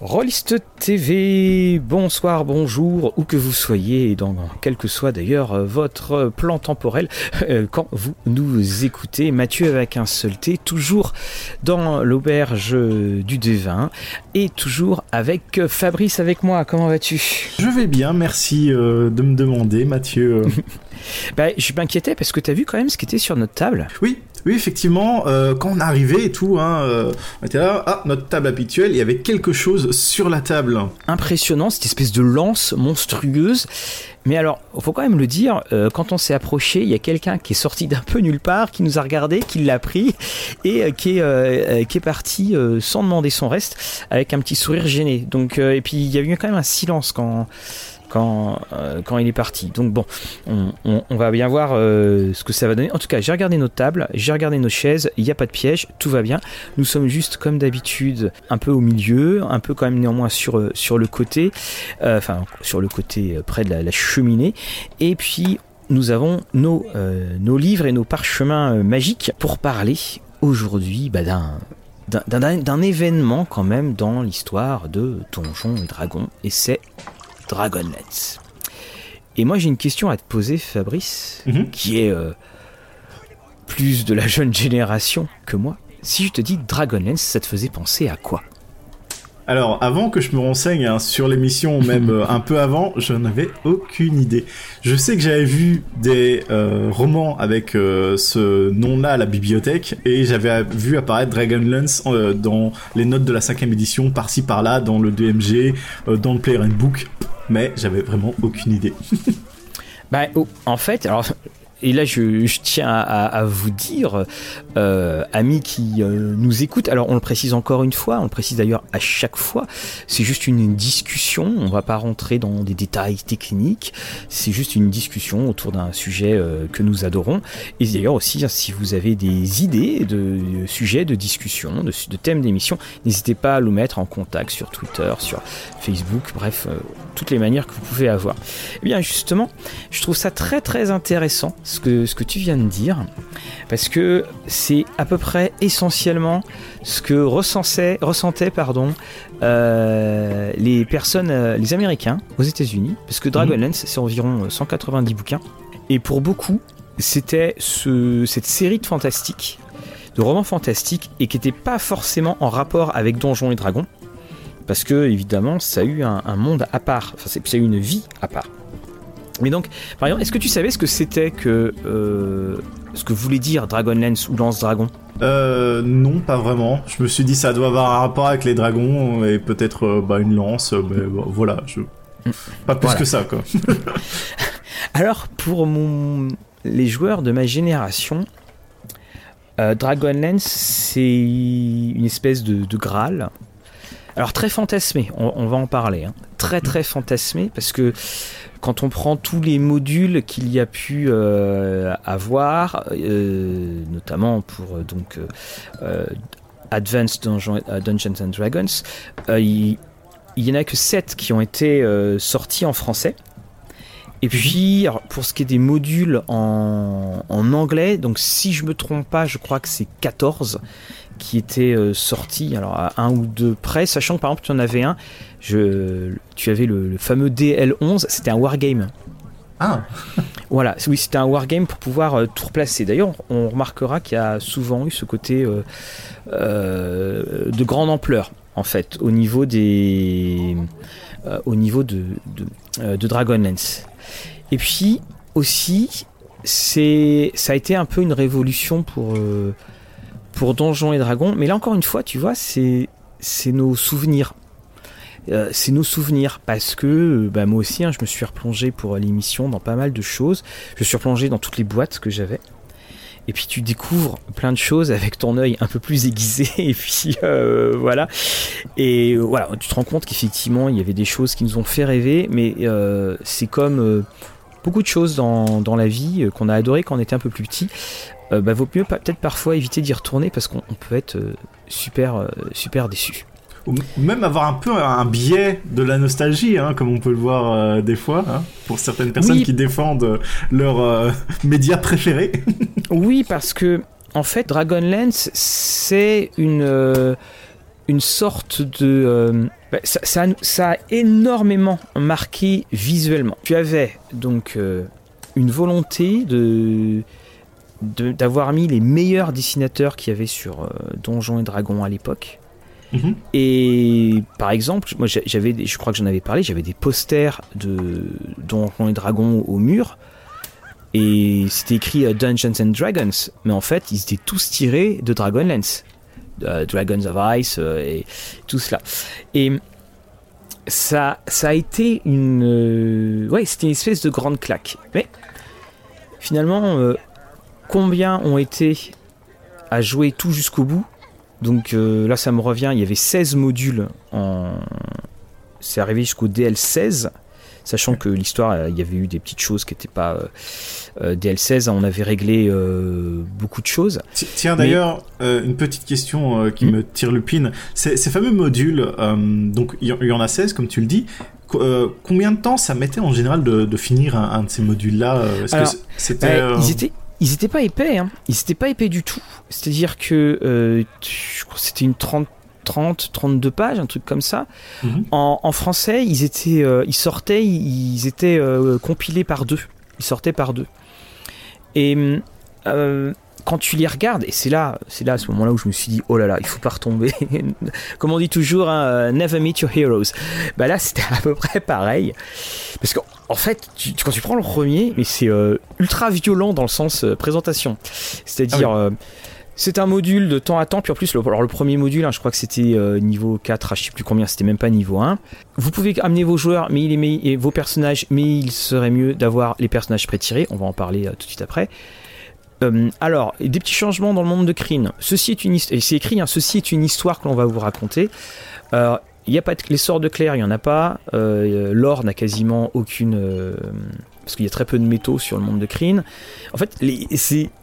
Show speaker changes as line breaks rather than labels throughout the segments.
Rollist TV, bonsoir, bonjour, où que vous soyez, dans quel que soit d'ailleurs euh, votre plan temporel, euh, quand vous nous écoutez. Mathieu avec un seul T, toujours dans l'auberge du Devin, et toujours avec Fabrice avec moi. Comment vas-tu?
Je vais bien, merci euh, de me demander, Mathieu.
bah, je m'inquiétais parce que tu as vu quand même ce qui était sur notre table.
Oui, oui, effectivement, euh, quand on arrivait et tout, hein, euh, on était là, ah, notre table habituelle, il y avait quelque chose sur la table.
Impressionnant, cette espèce de lance monstrueuse. Mais alors, faut quand même le dire, euh, quand on s'est approché, il y a quelqu'un qui est sorti d'un peu nulle part, qui nous a regardé, qui l'a pris et qui, est, qui est parti sans demander son reste, avec un petit sourire gêné. Donc, et puis il y a eu quand même un silence quand quand, euh, quand il est parti. Donc bon, on, va bien voir euh, ce que ça va donner. En tout cas, j'ai regardé nos tables, j'ai regardé nos chaises, il n'y a pas de piège, tout va bien. Nous sommes juste comme d'habitude un peu au milieu, un peu quand même néanmoins sur, euh, sur le côté, enfin sur le côté près de la, cheminée. Et puis nous avons nos, nos livres et nos parchemins magiques pour parler aujourd'hui bah, d'un d'un événement quand même dans l'histoire de Donjons et Dragons, et c'est Dragonlance. Et moi j'ai une question à te poser Fabrice, mhm. qui est euh, plus de la jeune génération que moi. Si je te dis Dragonlance, ça te faisait penser à quoi?
Alors, avant que je me renseigne hein, sur l'émission, même euh, un peu avant, je n'avais aucune idée. Je sais que j'avais vu des euh, romans avec euh, ce nom-là à la bibliothèque, et j'avais vu apparaître Dragonlance dans les notes de la cinquième édition, par-ci par-là, dans le DMG, dans le Player Book, mais j'avais vraiment aucune idée.
bah, oh, en fait, alors et là, je, tiens à, vous dire, euh, amis qui euh, nous écoutent, alors on le précise encore une fois, on le précise d'ailleurs à chaque fois, c'est juste une discussion, on va pas rentrer dans des détails techniques, c'est juste une discussion autour d'un sujet euh, que nous adorons. Et d'ailleurs aussi, si vous avez des idées de, sujets de discussion, de, de thèmes d'émission, n'hésitez pas à nous mettre en contact sur Twitter, sur Facebook, bref, toutes les manières que vous pouvez avoir. Et eh bien justement, je trouve ça très très intéressant ce que, ce que tu viens de dire, parce que c'est à peu près essentiellement ce que ressentaient, ressentaient pardon, euh, les personnes, euh, les Américains aux États-Unis, parce que Dragonlance, mhm. c'est environ 190 bouquins, et pour beaucoup, c'était ce, cette série de fantastiques, de romans fantastiques, et qui n'était pas forcément en rapport avec Donjons et Dragons, parce que évidemment, ça a eu un, monde à part, enfin, ça a eu une vie à part. Mais donc, par exemple, est-ce que tu savais ce que c'était que. Euh, ce que voulait dire Dragonlance ou Lance-Dragon
euh, non, pas vraiment. Je me suis dit ça doit avoir un rapport avec les dragons et peut-être euh, bah, une lance, mais voilà, je... Pas plus que ça quoi.
Alors pour mon... les joueurs de ma génération, Dragonlance c'est une espèce de, de Graal alors très fantasmé, on, va en parler. Hein. Très très fantasmé parce que quand on prend tous les modules qu'il y a pu euh, avoir, euh, notamment pour euh, donc Advanced Dungeons and Dragons, il, n'y y en a que 7 qui ont été sortis en français. Et puis, pour ce qui est des modules en, en, anglais, donc si je me trompe pas, je crois que c'est 14 qui était euh, sorti alors à un ou deux près, sachant que par exemple tu en avais un, je, tu avais le, fameux DL11, c'était un wargame.
Ah
Voilà, oui, c'était un wargame pour pouvoir euh, tout replacer. D'ailleurs, on remarquera qu'il y a souvent eu ce côté euh, de grande ampleur, en fait, au niveau des. Au niveau de, de, Dragonlance. Et puis, aussi, c'est ça a été un peu une révolution pour pour Donjons et Dragons. Mais là encore une fois, tu vois, c'est c'est nos souvenirs. Euh, c'est nos souvenirs parce que euh, bah, moi aussi, hein, je me suis replongé pour l'émission dans pas mal de choses. Je suis replongé dans toutes les boîtes que j'avais. Et puis tu découvres plein de choses avec ton œil un peu plus aiguisé. Et puis euh, voilà. Et voilà, tu te rends compte qu'effectivement, il y avait des choses qui nous ont fait rêver. Mais c'est comme beaucoup de choses dans, la vie qu'on a adoré quand on était un peu plus petit. Euh, bah, vaut mieux peut-être parfois éviter d'y retourner parce qu'on peut être euh, euh, super déçu.
Ou même avoir un peu un biais de la nostalgie, hein, comme on peut le voir des fois, hein, pour certaines personnes qui défendent leur média préféré.
oui, parce que en fait, Dragonlance, c'est une une sorte de... Bah, ça, ça, a énormément marqué visuellement. Tu avais donc une volonté de d'avoir mis les meilleurs dessinateurs qu'il y avait sur Donjons et Dragons à l'époque. Mhm. Et par exemple, moi j'avais, je crois que j'en avais parlé, j'avais des posters de Donjons et Dragons au mur. Et c'était écrit euh, Dungeons and Dragons, mais en fait ils étaient tous tirés de Dragonlance, Dragons of Ice euh, et tout cela. Et ça, ça a été une, euh, ouais, c'était une espèce de grande claque. Mais finalement, combien ont été à jouer tout jusqu'au bout? Donc euh, là, ça me revient, il y avait 16 modules en. C'est arrivé jusqu'au DL16, sachant que l'histoire, euh, il y avait eu des petites choses qui n'étaient pas. Euh, DL16, on avait réglé beaucoup de choses.
Tiens, d'ailleurs, une petite question qui me tire le pin. Ces, fameux modules, donc il y, en a 16, comme tu le dis. combien de temps ça mettait en général de, finir un, de ces modules-là?
C'était, ils étaient ils étaient pas épais, hein. Ils étaient pas épais du tout. C'est-à-dire que euh, c'était une 30, 30, 32 pages, un truc comme ça. Mhm. En, français, ils étaient, euh, ils sortaient, ils étaient euh, compilés par deux. Ils sortaient par deux. Et quand tu les regardes, et c'est là, c'est là à ce moment-là où je me suis dit, oh là là, il faut pas retomber. Comme on dit toujours, hein, never meet your heroes. Bah là, c'était à peu près pareil. Parce qu'en fait, quand tu prends le premier, mais c'est euh, ultra violent dans le sens euh, présentation. C'est-à-dire, ah euh, c'est un module de temps à temps, puis en plus, le, alors le premier module, hein, je crois que c'était niveau 4, ah, je sais plus combien, c'était même pas niveau 1. Vous pouvez amener vos joueurs, mais il est, et vos personnages, mais il serait mieux d'avoir les personnages pré-tirés, on va en parler tout de suite après. Euh, alors, des petits changements dans le monde de Kryn. Ceci est une histoire, c'est écrit, hein, ceci est une histoire que l'on va vous raconter. Euh, il n'y a pas les sorts de clair, il n'y en a pas. Euh, l'or n'a quasiment aucune. parce qu'il y a très peu de métaux sur le monde de Kryn. En fait,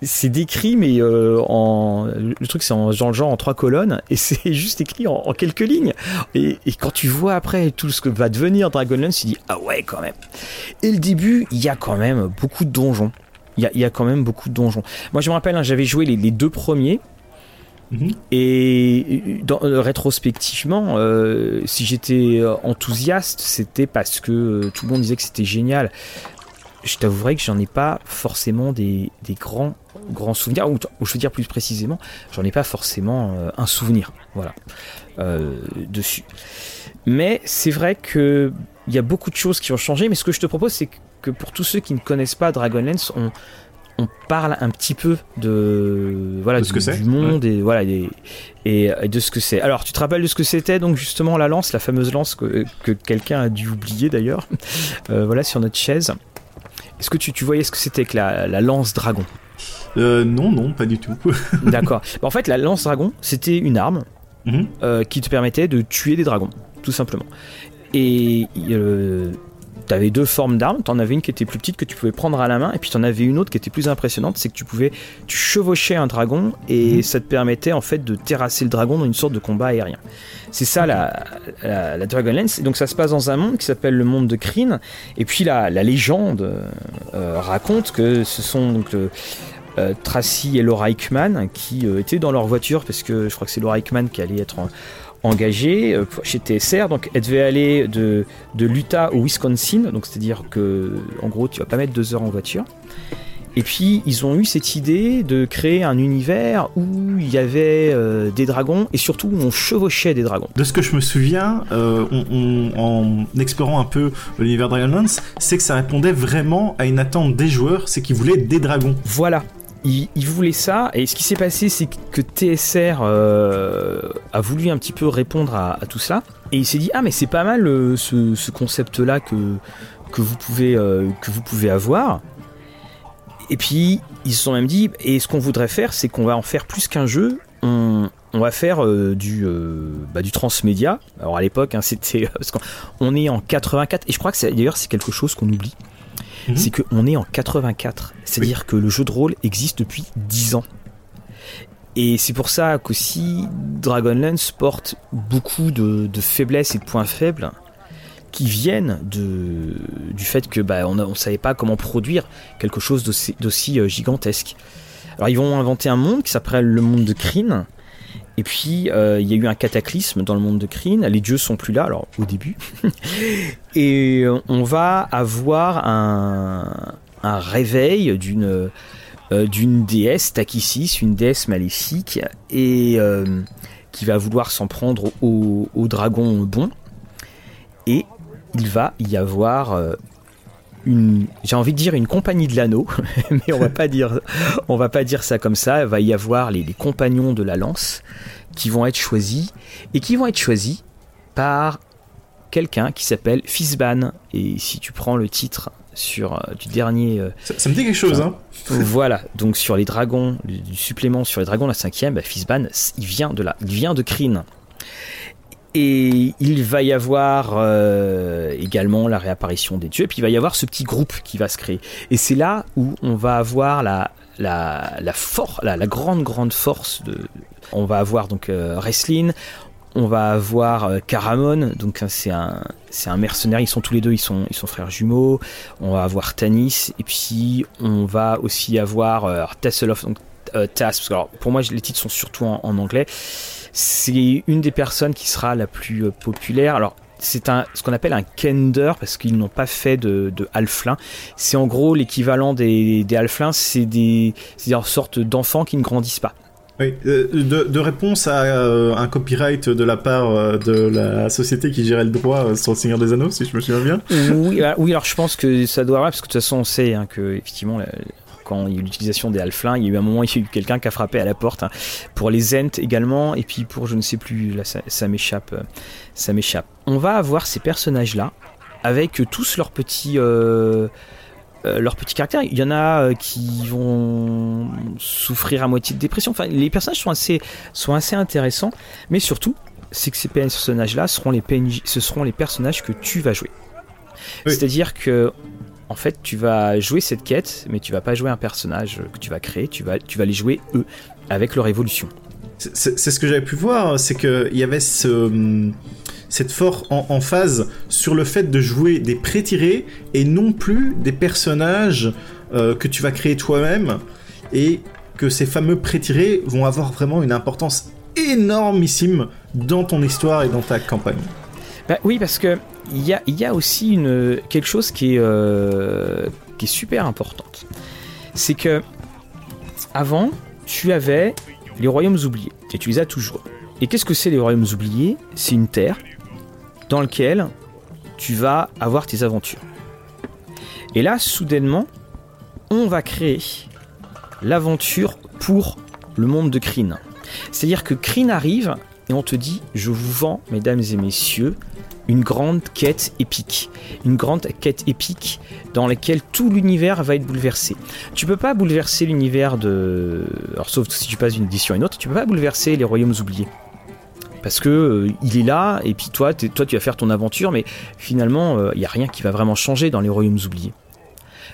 c'est décrit, mais en. Le truc, c'est en genre, genre en trois colonnes, et c'est juste écrit en, quelques lignes. Et, quand tu vois après tout ce que va devenir Dragonlance, tu dis Ah ouais, quand même. Et le début, il y a quand même beaucoup de donjons. Il y, a quand même beaucoup de donjons. Moi, je me rappelle, hein, j'avais joué les, deux premiers. Mhm. Et dans, euh, rétrospectivement, euh, si j'étais euh, enthousiaste, c'était parce que tout le monde disait que c'était génial. Je t'avouerai que j'en ai pas forcément des, grands grands souvenirs, ou, je veux dire plus précisément, j'en ai pas forcément un souvenir, voilà, dessus. Mais c'est vrai que il y a beaucoup de choses qui ont changé. Mais ce que je te propose, c'est que que pour tous ceux qui ne connaissent pas Dragonlance, on, on parle un petit peu de voilà
ce
du, monde et voilà et, de ce que c'est. Alors tu te rappelles de ce que c'était donc justement la lance, la fameuse lance que, quelqu'un a dû oublier d'ailleurs, euh, voilà sur notre chaise. Est-ce que tu, tu, voyais ce que c'était que la, lance dragon?
Euh, Non, non, pas du tout.
D'accord. En fait, la lance dragon, c'était une arme mhm. euh, qui te permettait de tuer des dragons, tout simplement. Et tu avais deux formes d'armes. Tu en avais une qui était plus petite que tu pouvais prendre à la main, et puis tu en avais une autre qui était plus impressionnante. C'est que tu pouvais, tu chevauchais un dragon et mhm. ça te permettait en fait de terrasser le dragon dans une sorte de combat aérien. C'est ça la, la, Dragonlance. Et donc ça se passe dans un monde qui s'appelle le monde de Kryn. Et puis la, légende euh, raconte que ce sont donc euh, Tracy et Laura Eichmann qui euh, étaient dans leur voiture parce que je crois que c'est Laura Eichmann qui allait être en, engagée euh, chez TSR. Donc elle devait aller de, de l'Utah au Wisconsin. Donc c'est-à-dire que en gros tu vas pas mettre deux heures en voiture. Et puis ils ont eu cette idée de créer un univers où il y avait euh, des dragons et surtout où on chevauchait des dragons.
De ce que je me souviens, euh, en explorant un peu l'univers Dragonlance, c'est que ça répondait vraiment à une attente des joueurs, c'est qu'ils voulaient des dragons.
Voilà, il, voulait ça, et ce qui s'est passé, c'est que TSR euh, a voulu un petit peu répondre à, tout ça, et il s'est dit ah mais c'est pas mal euh, ce, concept-là que que vous pouvez euh, que vous pouvez avoir. Et puis ils se sont même dit et ce qu'on voudrait faire, c'est qu'on va en faire plus qu'un jeu. On, va faire du, bah, du transmédia. Alors à l'époque, hein, c'était qu'on est en 84 et je crois que d'ailleurs c'est quelque chose qu'on oublie. Mhm. c'est qu'on est en 84. C'est-à-dire que le jeu de rôle existe depuis 10 ans. Et c'est pour ça qu'aussi Dragonlance porte beaucoup de, faiblesses et de points faibles qui viennent de, du fait que bah, on ne savait pas comment produire quelque chose d'aussi euh, gigantesque. Alors ils vont inventer un monde qui s'appelle le monde de Kryn. Et puis, euh, il y a eu un cataclysme dans le monde de Kryn. Les dieux sont plus là, alors au début. et on va avoir un, réveil d'une euh, déesse, Takisis, une déesse maléfique, et euh, qui va vouloir s'en prendre au, au, dragon bon. Et il va y avoir euh, une, j'ai envie de dire une compagnie de l'anneau, mais on va pas dire, on va pas dire ça comme ça. Il va y avoir les, les compagnons de la lance qui vont être choisis et qui vont être choisis par quelqu'un qui s'appelle Fisban. Et si tu prends le titre sur euh, du dernier. Euh,
ça, me dit quelque chose, hein.
Voilà, donc sur les dragons, du, supplément sur les dragons, la cinquième, bah, Fisban, il vient de là, il vient de Kryn. Et il va y avoir euh, également la réapparition des dieux, et puis il va y avoir ce petit groupe qui va se créer. Et c'est là où on va avoir la, la, la, la, la grande, grande force de. On va avoir donc euh, on va avoir euh, Karamon, donc c'est un, un mercenaire, ils sont tous les deux, ils sont, ils sont frères jumeaux. On va avoir Tanis, et puis on va aussi avoir euh, donc euh, Tass, parce que pour moi les titres sont surtout en, anglais. C'est une des personnes qui sera la plus euh, populaire. Alors c'est un, ce qu'on appelle un Kender parce qu'ils n'ont pas fait de, de halflin. C'est en gros l'équivalent des, des halflins, c'est des, c'est une sorte d'enfants qui ne grandissent pas.
Oui, euh, de, réponse à euh, un copyright de la part euh, de la société qui gérait le droit sur le Seigneur des Anneaux, si je me souviens bien.
Oui, oui alors je pense que ça doit avoir, parce que de toute façon on sait hein, que effectivement quand il y a eu l'utilisation des halflins, il y a eu un moment, il y a eu quelqu'un qui a frappé à la porte hein, pour les Ent également, et puis pour je ne sais plus, là ça, m'échappe, ça m'échappe. On va avoir ces personnages là avec tous leurs petits euh, leur petit caractère. Il y en a euh, qui vont souffrir à moitié de dépression. Enfin, les personnages sont assez, sont assez intéressants, mais surtout, c'est que ces personnages-là seront les PNJ, ce seront les personnages que tu vas jouer. C'est-à-dire que, en fait, tu vas jouer cette quête, mais tu vas pas jouer un personnage que tu vas créer. Tu vas, tu vas les jouer eux avec leur évolution.
C'est ce que j'avais pu voir, c'est qu'il y avait ce cette force en, phase sur le fait de jouer des pré-tirés et non plus des personnages euh, que tu vas créer toi-même et que ces fameux pré-tirés vont avoir vraiment une importance énormissime dans ton histoire et dans ta campagne.
Bah oui, parce que il y a, aussi quelque chose qui est, euh, qui est super importante. C'est que avant, tu avais les royaumes oubliés, et tu les as toujours. Et qu'est-ce que c'est les royaumes oubliés? C'est une terre dans lequel tu vas avoir tes aventures. Et là, soudainement, on va créer l'aventure pour le monde de Kryn. C'est-à-dire que Kryn arrive et on te dit Je vous vends, mesdames et messieurs, une grande quête épique. Une grande quête épique dans laquelle tout l'univers va être bouleversé. Tu peux pas bouleverser l'univers de. Alors, sauf si tu passes d'une édition à une autre, tu peux pas bouleverser les royaumes oubliés parce que euh, il est là et puis toi, toi tu vas faire ton aventure, mais finalement il euh, n'y a rien qui va vraiment changer dans les royaumes oubliés.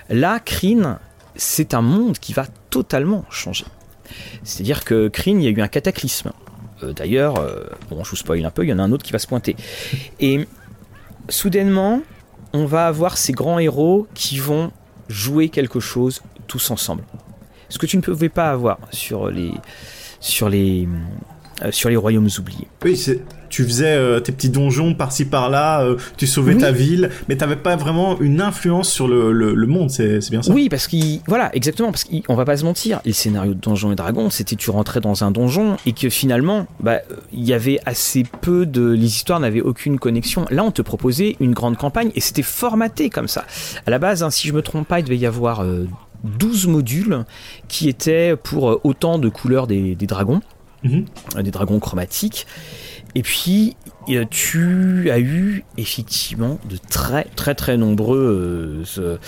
Là, Kryn, c'est un monde qui va totalement changer. C'est-à-dire que Kryn, il y a eu un cataclysme. Euh, d'ailleurs, bon, je vous spoil un peu, il y en a un autre qui va se pointer. Et soudainement, on va avoir ces grands héros qui vont jouer quelque chose tous ensemble. Ce que tu ne pouvais pas avoir sur les sur les euh, sur les royaumes oubliés.
Oui, tu faisais euh, tes petits donjons par-ci par-là, euh, tu sauvais ta ville, mais tu n'avais pas vraiment une influence sur le, le, monde, c'est bien ça?
Oui, parce qu'il. Voilà, exactement, parce qu'on va pas se mentir, le scénario de Donjons et Dragons, c'était tu rentrais dans un donjon et que finalement, bah, il y avait assez peu de. Les histoires n'avaient aucune connexion. Là, on te proposait une grande campagne et c'était formaté comme ça. À la base, hein, si je me trompe pas, il devait y avoir 12 modules qui étaient pour autant de couleurs des, des dragons. Mhm. des dragons chromatiques. Et puis, euh, tu as eu effectivement de très très très nombreuses euh,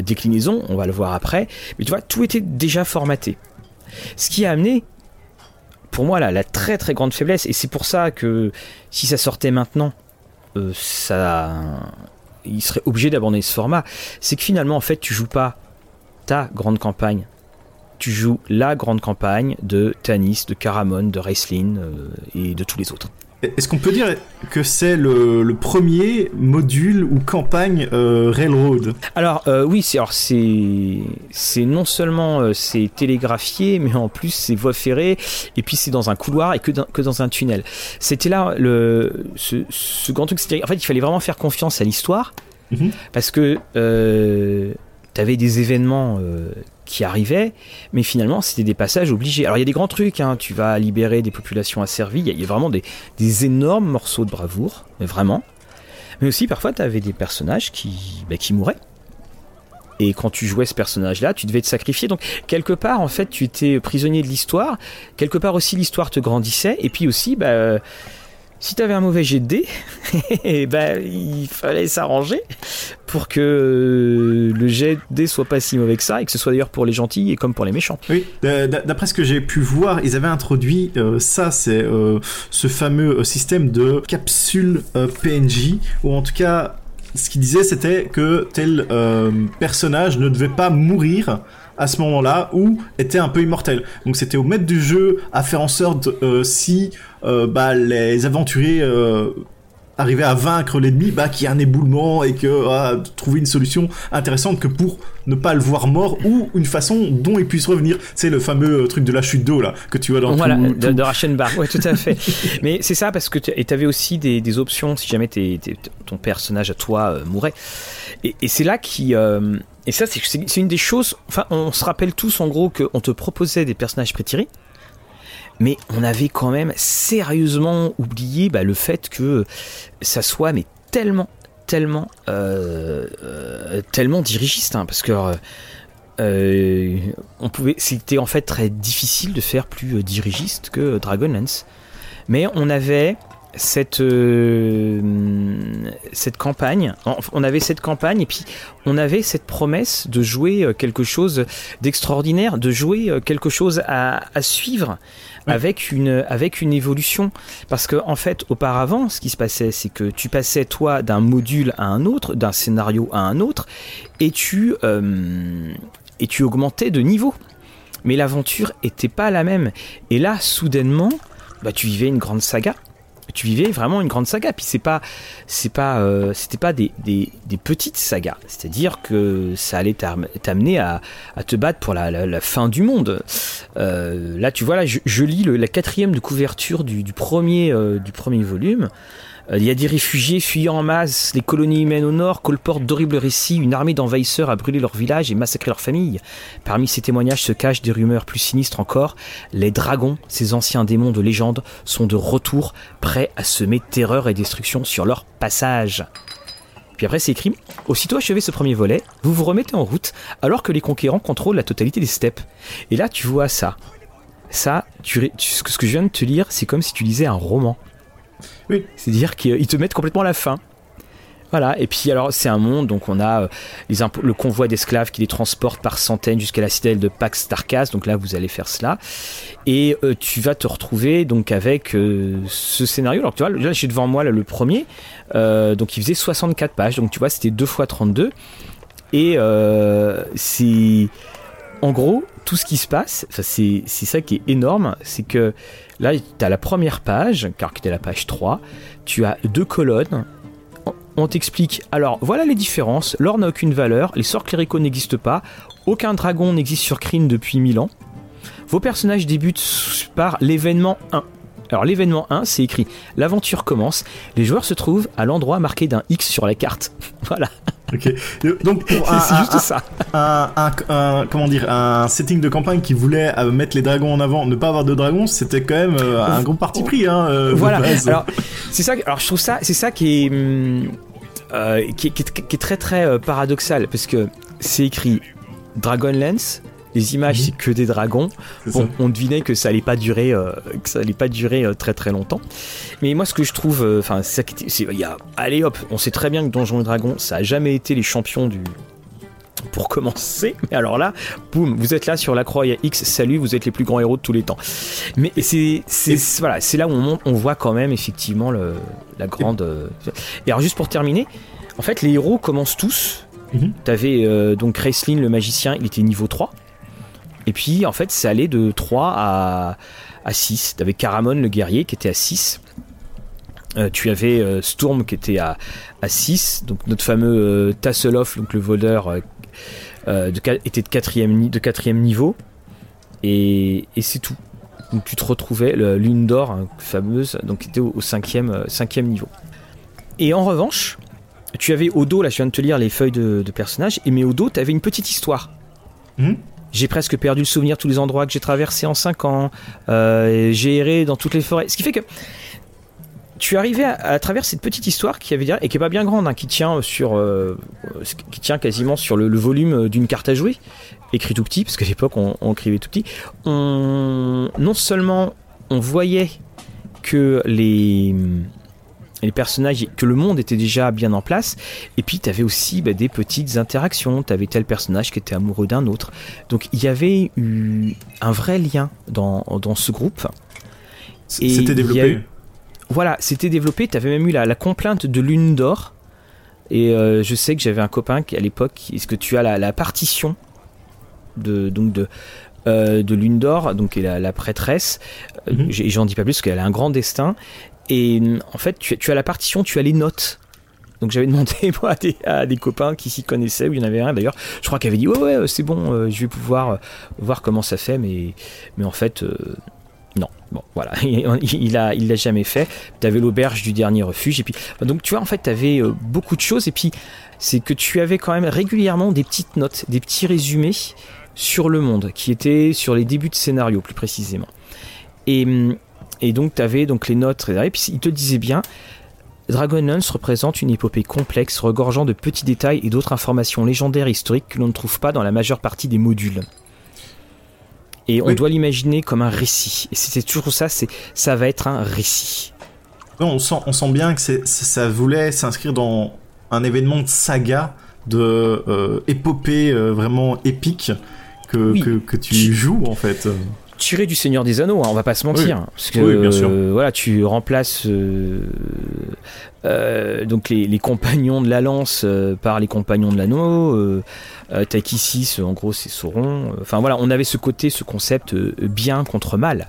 déclinaisons, on va le voir après, mais tu vois, tout était déjà formaté. Ce qui a amené, pour moi, la très très grande faiblesse, et c'est pour ça que si ça sortait maintenant, euh, ça, il serait obligé d'abandonner ce format, c'est que finalement, en fait, tu joues pas ta grande campagne tu joues la grande campagne de Tanis, de Caramon, de Raislin euh, et de tous les autres.
Est-ce qu'on peut dire que c'est le, premier module ou campagne euh, Railroad
Alors euh, oui, c'est alors c'est c'est non seulement euh, c'est télégraphié, mais en plus c'est voie ferrée et puis c'est dans un couloir et que dans, que dans un tunnel. C'était là le ce, ce grand truc. En fait, il fallait vraiment faire confiance à l'histoire mhm. parce que tu avais des événements qui arrivaient, mais finalement c'était des passages obligés. Alors il y a des grands trucs, hein. tu vas libérer des populations asservies, il y, a vraiment des, énormes morceaux de bravoure, mais vraiment. Mais aussi parfois tu avais des personnages qui, bah, mouraient. Et quand tu jouais ce personnage-là, tu devais te sacrifier. Donc quelque part, en fait, tu étais prisonnier de l'histoire. Quelque part aussi, l'histoire te grandissait. Et puis aussi, bah, si tu avais un mauvais jet de dés, eh ben, il fallait s'arranger pour que euh, le jet de soit pas si mauvais que ça et que ce soit d'ailleurs pour les gentils et comme pour les méchants.
Oui, d'après ce que j'ai pu voir, ils avaient introduit euh, ça, c'est euh, ce fameux système de capsule PNJ, ou en tout cas, ce qu'il disait, c'était que tel personnage ne devait pas mourir à ce moment-là ou était un peu immortel. Donc c'était au maître du jeu à faire en sorte si euh, bah, les aventuriers euh, arrivaient à vaincre l'ennemi, bah, qu'il y a un éboulement et que ah, trouver une solution intéressante que pour ne pas le voir mort ou une façon dont il puisse revenir. C'est le fameux euh, truc de la chute d'eau là que tu vois dans
voilà,
tout,
de, de Rachenbach. Ouais, tout à fait. Mais c'est ça parce que tu avais aussi des, options si jamais ton personnage à toi mourait. Et, c'est là qui et ça c'est une des choses. Enfin, on se rappelle tous en gros qu'on te proposait des personnages pré-tirés mais on avait quand même sérieusement oublié bah, le fait que ça soit mais tellement, tellement, euh, euh, tellement dirigiste, hein, parce que euh, on pouvait, c'était en fait très difficile de faire plus dirigiste que Dragonlance, mais on avait cette cette campagne. On avait cette campagne et puis on avait cette promesse de jouer quelque chose d'extraordinaire de jouer quelque chose à, à suivre avec une avec une évolution. Parce que en fait auparavant ce qui se passait c'est que tu passais toi d'un module à un autre d'un scénario à un autre et tu euh, et tu augmentais de niveau. Mais l'aventure était pas la même. Et là soudainement bah tu vivais une grande saga tu vivais vraiment une grande saga. Puis c'est pas, c'est pas, euh, c'était pas des, petites sagas. C'est-à-dire que ça allait t'amener à, te battre pour la, fin du monde. Euh, là, tu vois, là, je, lis la quatrième de couverture du, du premier, euh, du premier volume. Euh, il y a des réfugiés fuyant en masse les colonies humaines au nord, colportent d'horribles récits. Une armée d'envahisseurs a brûlé leur village et massacré leurs familles. Parmi ces témoignages se cachent des rumeurs plus sinistres encore. Les dragons, ces anciens démons de légende, sont de retour, prêts à semer terreur et destruction sur leur passage. Puis après, c'est écrit Aussitôt achevé ce premier volet, vous vous remettez en route alors que les conquérants contrôlent la totalité des steppes. Et là, tu vois ça. Ça, ce que je viens de te lire, c'est comme si tu lisais un roman.
Oui.
C'est-à-dire qu'ils te mettent complètement à la fin. Voilà, et puis alors c'est un monde, donc on a euh, le convoi d'esclaves qui les transporte par centaines jusqu'à la citadelle de Pax Tarkas, donc là vous allez faire cela, et euh, tu vas te retrouver donc avec euh, ce scénario, alors tu vois, là j'ai devant moi le premier, donc il faisait 64 pages, donc tu vois c'était 2 fois 32, et c'est en gros tout ce qui se passe, c'est ça qui est énorme, c'est que Là, tu as la première page, car qui était la page 3. Tu as deux colonnes. On t'explique, alors voilà les différences. L'or n'a aucune valeur, les sorts cléricaux n'existent pas, aucun dragon n'existe sur Kryn depuis 1000 ans. Vos personnages débutent par l'événement 1. Alors l'événement 1, c'est écrit L'aventure commence. Les joueurs se trouvent à l'endroit marqué d'un X sur la carte. voilà.
Ok. Donc pour
c'est juste ça.
Un, comment dire un setting de campagne qui voulait euh, mettre les dragons en avant, ne pas avoir de dragons, c'était quand même euh, un gros parti pris. Hein, euh,
voilà. Alors c'est ça. Alors je trouve ça, c'est ça qui est, hum, qui, qui, est très très paradoxal parce que c'est écrit Dragonlance les images, c'est que des dragons. Bon, on devinait que ça allait pas durer, euh, que ça allait pas durer euh, très très longtemps. Mais moi, ce que je trouve, euh, enfin, c'est il y a, allez hop, on sait très bien que Donjons et Dragons, ça a jamais été les champions du, pour commencer. Mais alors là, boum, vous êtes là sur la croix X, salut, vous êtes les plus grands héros de tous les temps. Mais c'est voilà, c'est là où on, on voit quand même effectivement le, la grande. Et alors juste pour terminer, en fait, les héros commencent tous. Mhm. T'avais donc Kreslin le magicien, il était niveau 3. Et puis en fait, c'est allé de 3 à, à 6. T'avais Caramon le guerrier qui était à 6. tu avais Storm qui était à, à 6, donc notre fameux Tasselhoff, donc le voleur, était de quatrième, de quatrième niveau. Et, c'est tout. Donc tu te retrouvais, l'une d'or, hein, fameuse, donc était au, cinquième, cinquième niveau. Et en revanche, tu avais au dos, là je viens de te lire les feuilles de, de personnages, et mais au dos, tu avais une petite histoire. Hmm? J'ai presque perdu le souvenir de tous les endroits que j'ai traversés en 5 ans. Euh, j'ai erré dans toutes les forêts. Ce qui fait que tu arrivais à, travers cette petite histoire qui avait et qui est pas bien grande, hein, qui tient sur, euh, qui tient quasiment sur le, volume d'une carte à jouer, écrit tout petit, parce qu'à l'époque on, écrivait tout petit. On, non seulement on voyait que les les personnages, que le monde était déjà bien en place. Et puis, tu avais aussi bah, des petites interactions. Tu avais tel personnage qui était amoureux d'un autre. Donc, il y avait eu un vrai lien dans, dans ce groupe.
C'était développé.
voilà, c'était développé. Tu avais même eu la, complainte de Lune d'Or. Et euh, je sais que j'avais un copain qui, à l'époque, est-ce que tu as la, partition de, donc de, euh, de Lune d'Or, donc la, la prêtresse. Mhm. J'en dis pas plus parce qu'elle a un grand destin. Et en fait, tu, as la partition, tu as les notes. Donc j'avais demandé moi, à, des, copains qui s'y connaissaient, où il y en avait d'ailleurs, je crois qu'il avait dit ouais ouais c'est bon, euh, je vais pouvoir euh, voir comment ça fait, mais, mais en fait euh, non, bon voilà, il, a il l'a jamais fait. Tu avais l'auberge du dernier refuge et puis donc tu vois en fait tu avais beaucoup de choses et puis c'est que tu avais quand même régulièrement des petites notes, des petits résumés sur le monde qui étaient sur les débuts de scénario plus précisément. Et hum, et donc, tu avais donc les notes, et puis il te disait bien Dragonlance représente une épopée complexe, regorgeant de petits détails et d'autres informations légendaires et historiques que l'on ne trouve pas dans la majeure partie des modules. Et on doit l'imaginer comme un récit. Et c'est toujours ça, c'est ça va être un récit.
On sent, on sent bien que ça voulait s'inscrire dans un événement de saga, de euh, épopée euh, vraiment épique que, que, que, tu joues en fait
tiré du Seigneur des Anneaux, hein, on va pas se mentir. Parce que bien sûr. voilà, tu remplaces euh, euh, donc les, compagnons de la lance euh, par les compagnons de l'anneau. Takisis, en gros, c'est Sauron. Enfin voilà, on avait ce côté, ce concept bien contre mal.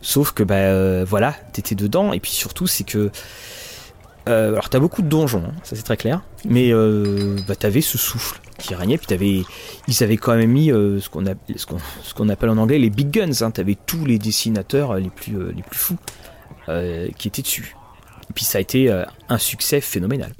Sauf que bah voilà, t'étais dedans et puis surtout c'est que euh, alors t'as beaucoup de donjons, hein, ça c'est très clair, mais euh, bah, t'avais ce souffle qui régnait, puis avais, ils avaient quand même mis euh, ce qu'on ce qu'on appelle en anglais les big guns, hein, t'avais tous les dessinateurs les plus, les plus fous qui étaient dessus. Et puis ça a été un succès phénoménal.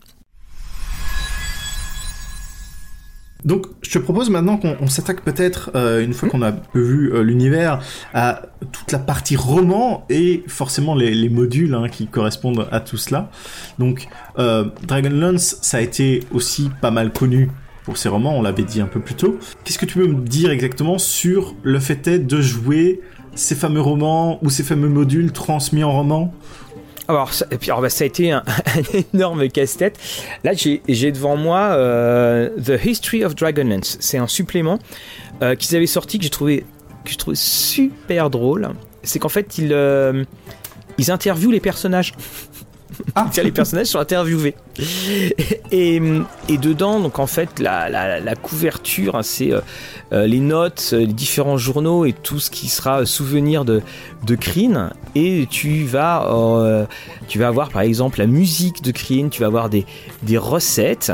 Donc, je te propose maintenant qu'on s'attaque peut-être, euh, une fois hmm. qu'on a vu euh, l'univers, à toute la partie roman et forcément les, modules hein, qui correspondent à tout cela. Donc, euh, Dragonlance, ça a été aussi pas mal connu pour ses romans, on l'avait dit un peu plus tôt. Qu'est-ce que tu peux me dire exactement sur le fait de jouer ces fameux romans ou ces fameux modules transmis en roman?
Alors, bah, ça a été un, énorme casse-tête. Là, j'ai devant moi euh, The History of Dragonlance. C'est un supplément euh, qu'ils avaient sorti que j'ai trouvé, super drôle. C'est qu'en fait, ils, euh, ils interviewent les personnages. Ah. les personnages sont interviewés. Et, et, dedans, donc en fait, la, la, couverture, hein, c'est euh, euh, les notes, euh, les différents journaux et tout ce qui sera souvenir de, de Kryn. Et tu vas, tu vas avoir par exemple la musique de Kryn, tu vas avoir des, des recettes.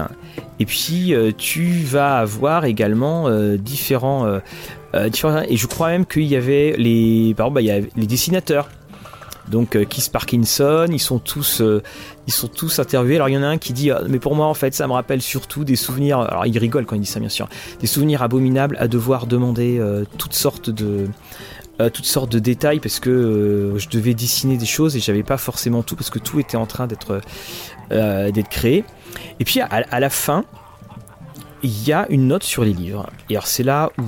Et puis tu vas avoir également différents, différents. Et je crois même qu'il y avait les, par exemple, bah, il y a les dessinateurs donc euh, Keith Parkinson, ils sont tous, euh, ils sont tous interviewés. Alors il y en a un qui dit, ah, mais pour moi en fait, ça me rappelle surtout des souvenirs. Alors il rigole quand il dit ça bien sûr, des souvenirs abominables à devoir demander euh, toutes sortes de détails parce que je devais dessiner des choses et j'avais pas forcément tout parce que tout était en train d'être d'être créé. Et puis à, la fin, il y a une note sur les livres. Et alors c'est là où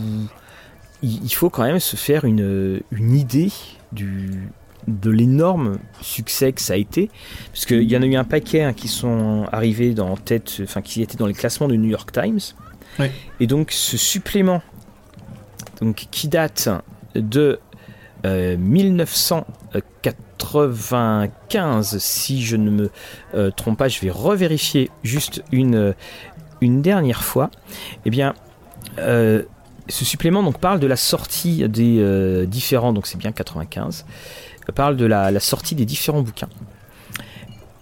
il faut quand même se faire une idée du, de l'énorme succès que ça a été, parce qu'il y en a eu un paquet hein, qui sont arrivés dans tête, enfin qui étaient dans les classements du New York Times. Et donc ce supplément, donc qui date de 1995, euh, si je ne me euh, trompe pas, je vais revérifier juste une, une dernière fois. Eh bien, euh, ce supplément donc parle de la sortie des différents, donc c'est bien 95 parle de la, sortie des différents bouquins.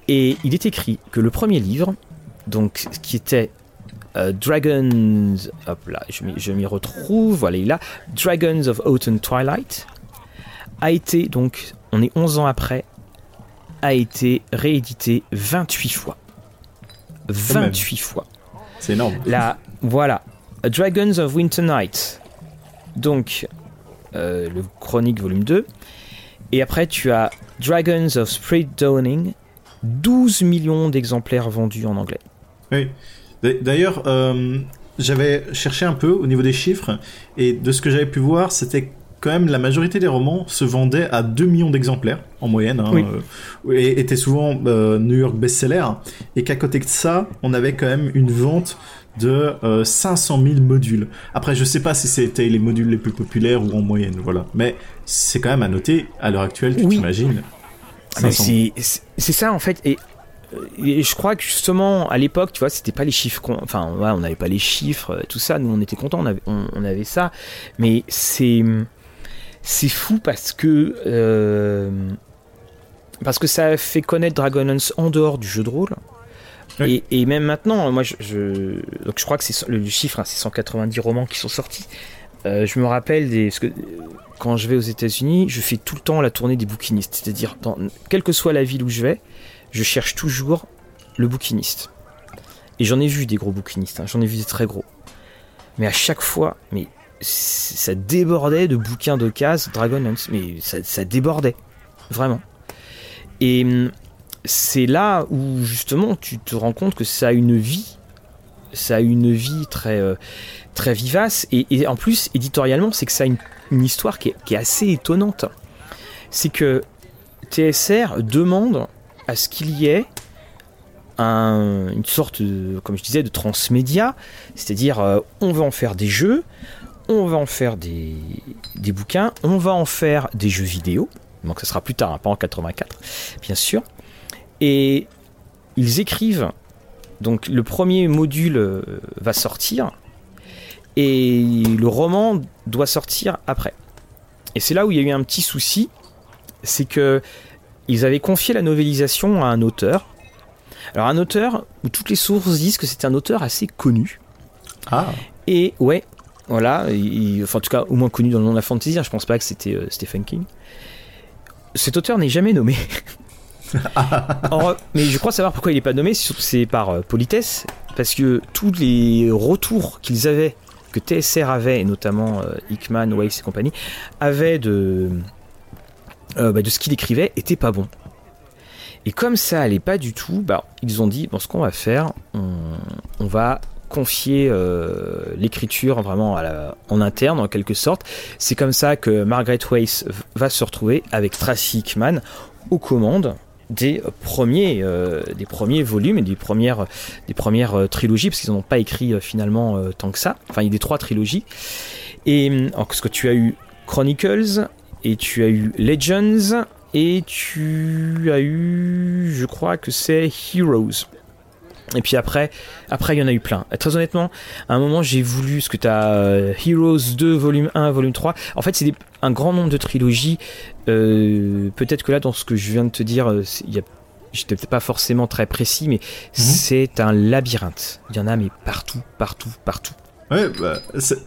Et il est écrit que le premier livre, donc qui était euh, Dragons, hop là, je m'y retrouve, voilà, il a Dragons of Autumn Twilight, a été donc, on est 11 ans après, a été réédité 28 fois. 28 fois.
C'est énorme.
Là, voilà, Dragons of Winter Night, donc euh, le Chronique volume 2, et après tu as Dragons of Spring Dawning, 12 millions d'exemplaires vendus en anglais.
Oui. D'ailleurs, euh, j'avais cherché un peu au niveau des chiffres, et de ce que j'avais pu voir, c'était quand même la majorité des romans se vendaient à 2 millions d'exemplaires en moyenne, hein, euh, et étaient souvent euh, New York best-seller, et qu'à côté de ça, on avait quand même une vente de 500 000 modules. Après, je sais pas si c'était les modules les plus populaires ou en moyenne, voilà. Mais c'est quand même à noter, à l'heure actuelle, tu t'imagines.
C'est ça en fait, et et je crois que justement à l'époque, tu vois, c'était pas les chiffres, enfin, ouais, on n'avait pas les chiffres, tout ça. Nous, on était contents, on avait, on, avait ça. Mais c'est, c'est fou parce que, euh, parce que ça fait connaître Dragonlance en dehors du jeu de rôle. Et, et, même maintenant, moi, je, donc je crois que c'est le chiffre, hein, c'est 190 romans qui sont sortis. Euh, je me rappelle des, parce que quand je vais aux États-Unis, je fais tout le temps la tournée des bouquinistes, c'est-à-dire dans quelle que soit la ville où je vais, je cherche toujours le bouquiniste. Et j'en ai vu des gros bouquinistes, hein, j'en ai vu des très gros. Mais à chaque fois, mais ça débordait de bouquins de cases Dragonlance, mais ça, débordait, vraiment. Et hum, c'est là où justement tu te rends compte que ça a une vie, ça a une vie très, euh, très vivace, et, en plus, éditorialement, c'est que ça a une, histoire qui est, assez étonnante. C'est que TSR demande à ce qu'il y ait une sorte, comme je disais, de transmédia, c'est-à-dire euh, on va en faire des jeux, on va en faire des, des, bouquins, on va en faire des jeux vidéo, donc ça sera plus tard, hein, pas en 84, bien sûr, et ils écrivent, donc le premier module euh, va sortir, et le roman doit sortir après. Et c'est là où il y a eu un petit souci, c'est que ils avaient confié la novélisation à un auteur. Alors un auteur où toutes les sources disent que c'est un auteur assez connu.
Ah.
Et ouais, voilà, enfin en tout cas au moins connu dans le monde de la fantasy. Hein, je pense pas que c'était euh, Stephen King. Cet auteur n'est jamais nommé. mais je crois savoir pourquoi il n'est pas nommé. C'est par euh, politesse, parce que tous les retours qu'ils avaient, que TSR avait, et notamment euh, Hickman, Weiss et compagnie, avaient de bah, de ce qu'il écrivait était pas bon. Et comme ça allait pas du tout, bah, ils ont dit bon, ce qu'on va faire, on, va confier euh, l'écriture vraiment en interne en quelque sorte. C'est comme ça que Margaret Weiss va se retrouver avec Tracy Hickman aux commandes des premiers, euh, des premiers volumes et des premières, des premières trilogies, parce qu'ils n'ont pas écrit finalement tant que ça. Enfin, il y a des trois trilogies. Et ce que tu as eu Chronicles, et tu as eu Legends, et tu as eu, je crois que c'est Heroes. Et puis après, après il y en a eu plein. très honnêtement, à un moment j'ai voulu, ce que tu as euh, Heroes 2, volume 1, volume 3. En fait, c'est un grand nombre de trilogies. Euh, peut-être que là, dans ce que je viens de te dire, euh, il y a j'étais peut-être pas forcément très précis, mais mhm. c'est un labyrinthe. Il y en a, mais partout, partout, partout.
Ouais, bah,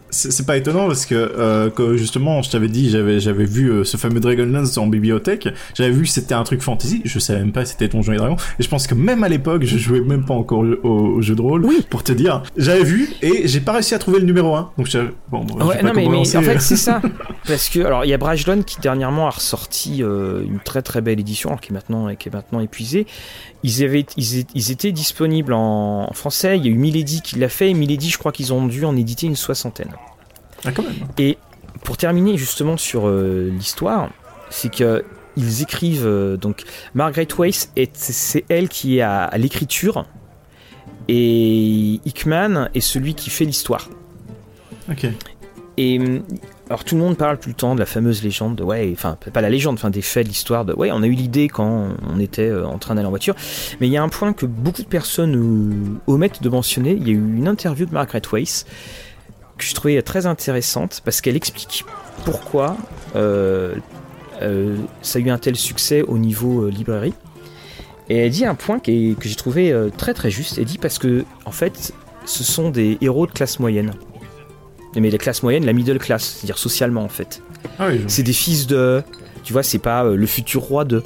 c'est pas étonnant parce que, euh, que justement, je t'avais dit, j'avais j'avais vu euh, ce fameux Dragonlance en bibliothèque. J'avais vu que c'était un truc fantasy. Je savais même pas si c'était Donjons et Dragons. Et je pense que même à l'époque, je jouais même pas encore au, jeu de rôle.
Oui.
Pour te dire, j'avais vu et j'ai pas réussi à trouver le numéro 1 Donc
bon. Ouais, non mais, mais en fait c'est ça. parce que alors il y a Brajlon qui dernièrement a ressorti euh, une très très belle édition, alors qui est maintenant qui est maintenant épuisée. Ils, avaient, ils, étaient disponibles en, français. Il y a eu Milady qui l'a fait. Milady, je crois qu'ils ont dû en éditer une soixantaine.
Ah, quand même.
Et pour terminer justement sur euh, l'histoire, c'est que ils écrivent euh, donc Margaret Weiss c'est elle qui est à, l'écriture et Hickman est celui qui fait l'histoire.
Ok.
Et alors tout le monde parle tout le temps de la fameuse légende de ouais, enfin pas la légende, enfin des faits, de l'histoire de ouais, on a eu l'idée quand on était euh, en train d'aller en voiture. Mais il y a un point que beaucoup de personnes euh, omettent de mentionner. Il y a eu une interview de Margaret Weiss que je trouvais très intéressante parce qu'elle explique pourquoi euh, ça a eu un tel succès au niveau librairie. Et elle dit un point que j'ai trouvé très très juste. Elle dit parce que, en fait, ce sont des héros de classe moyenne. Mais les classes moyennes, la middle class, c'est-à-dire socialement en fait.
Ah oui,
C'est des fils de. Tu vois, c'est pas euh, le futur roi de.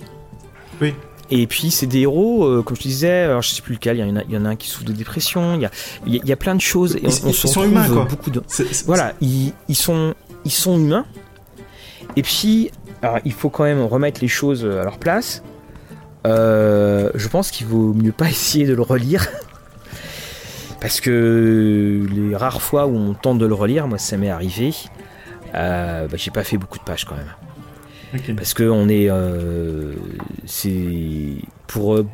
Oui.
Et puis c'est des héros, euh, comme je te disais, alors je sais plus lequel, il y, en a- il y en a un qui souffre de dépression, il y a, il y a- il y a plein de choses. Et
Ils-
on,
sont humains, quoi.
beaucoup de. Voilà, ils, ils sont, ils sont humains. Et puis, alors, il faut quand même remettre les choses à leur place. Euh, je pense qu'il vaut mieux pas essayer de le relire. Parce que les rares fois où on tente de le relire, moi ça m'est arrivé, euh, bah, j'ai pas fait beaucoup de pages quand même. Parce que on est, euh, c'est pour euh,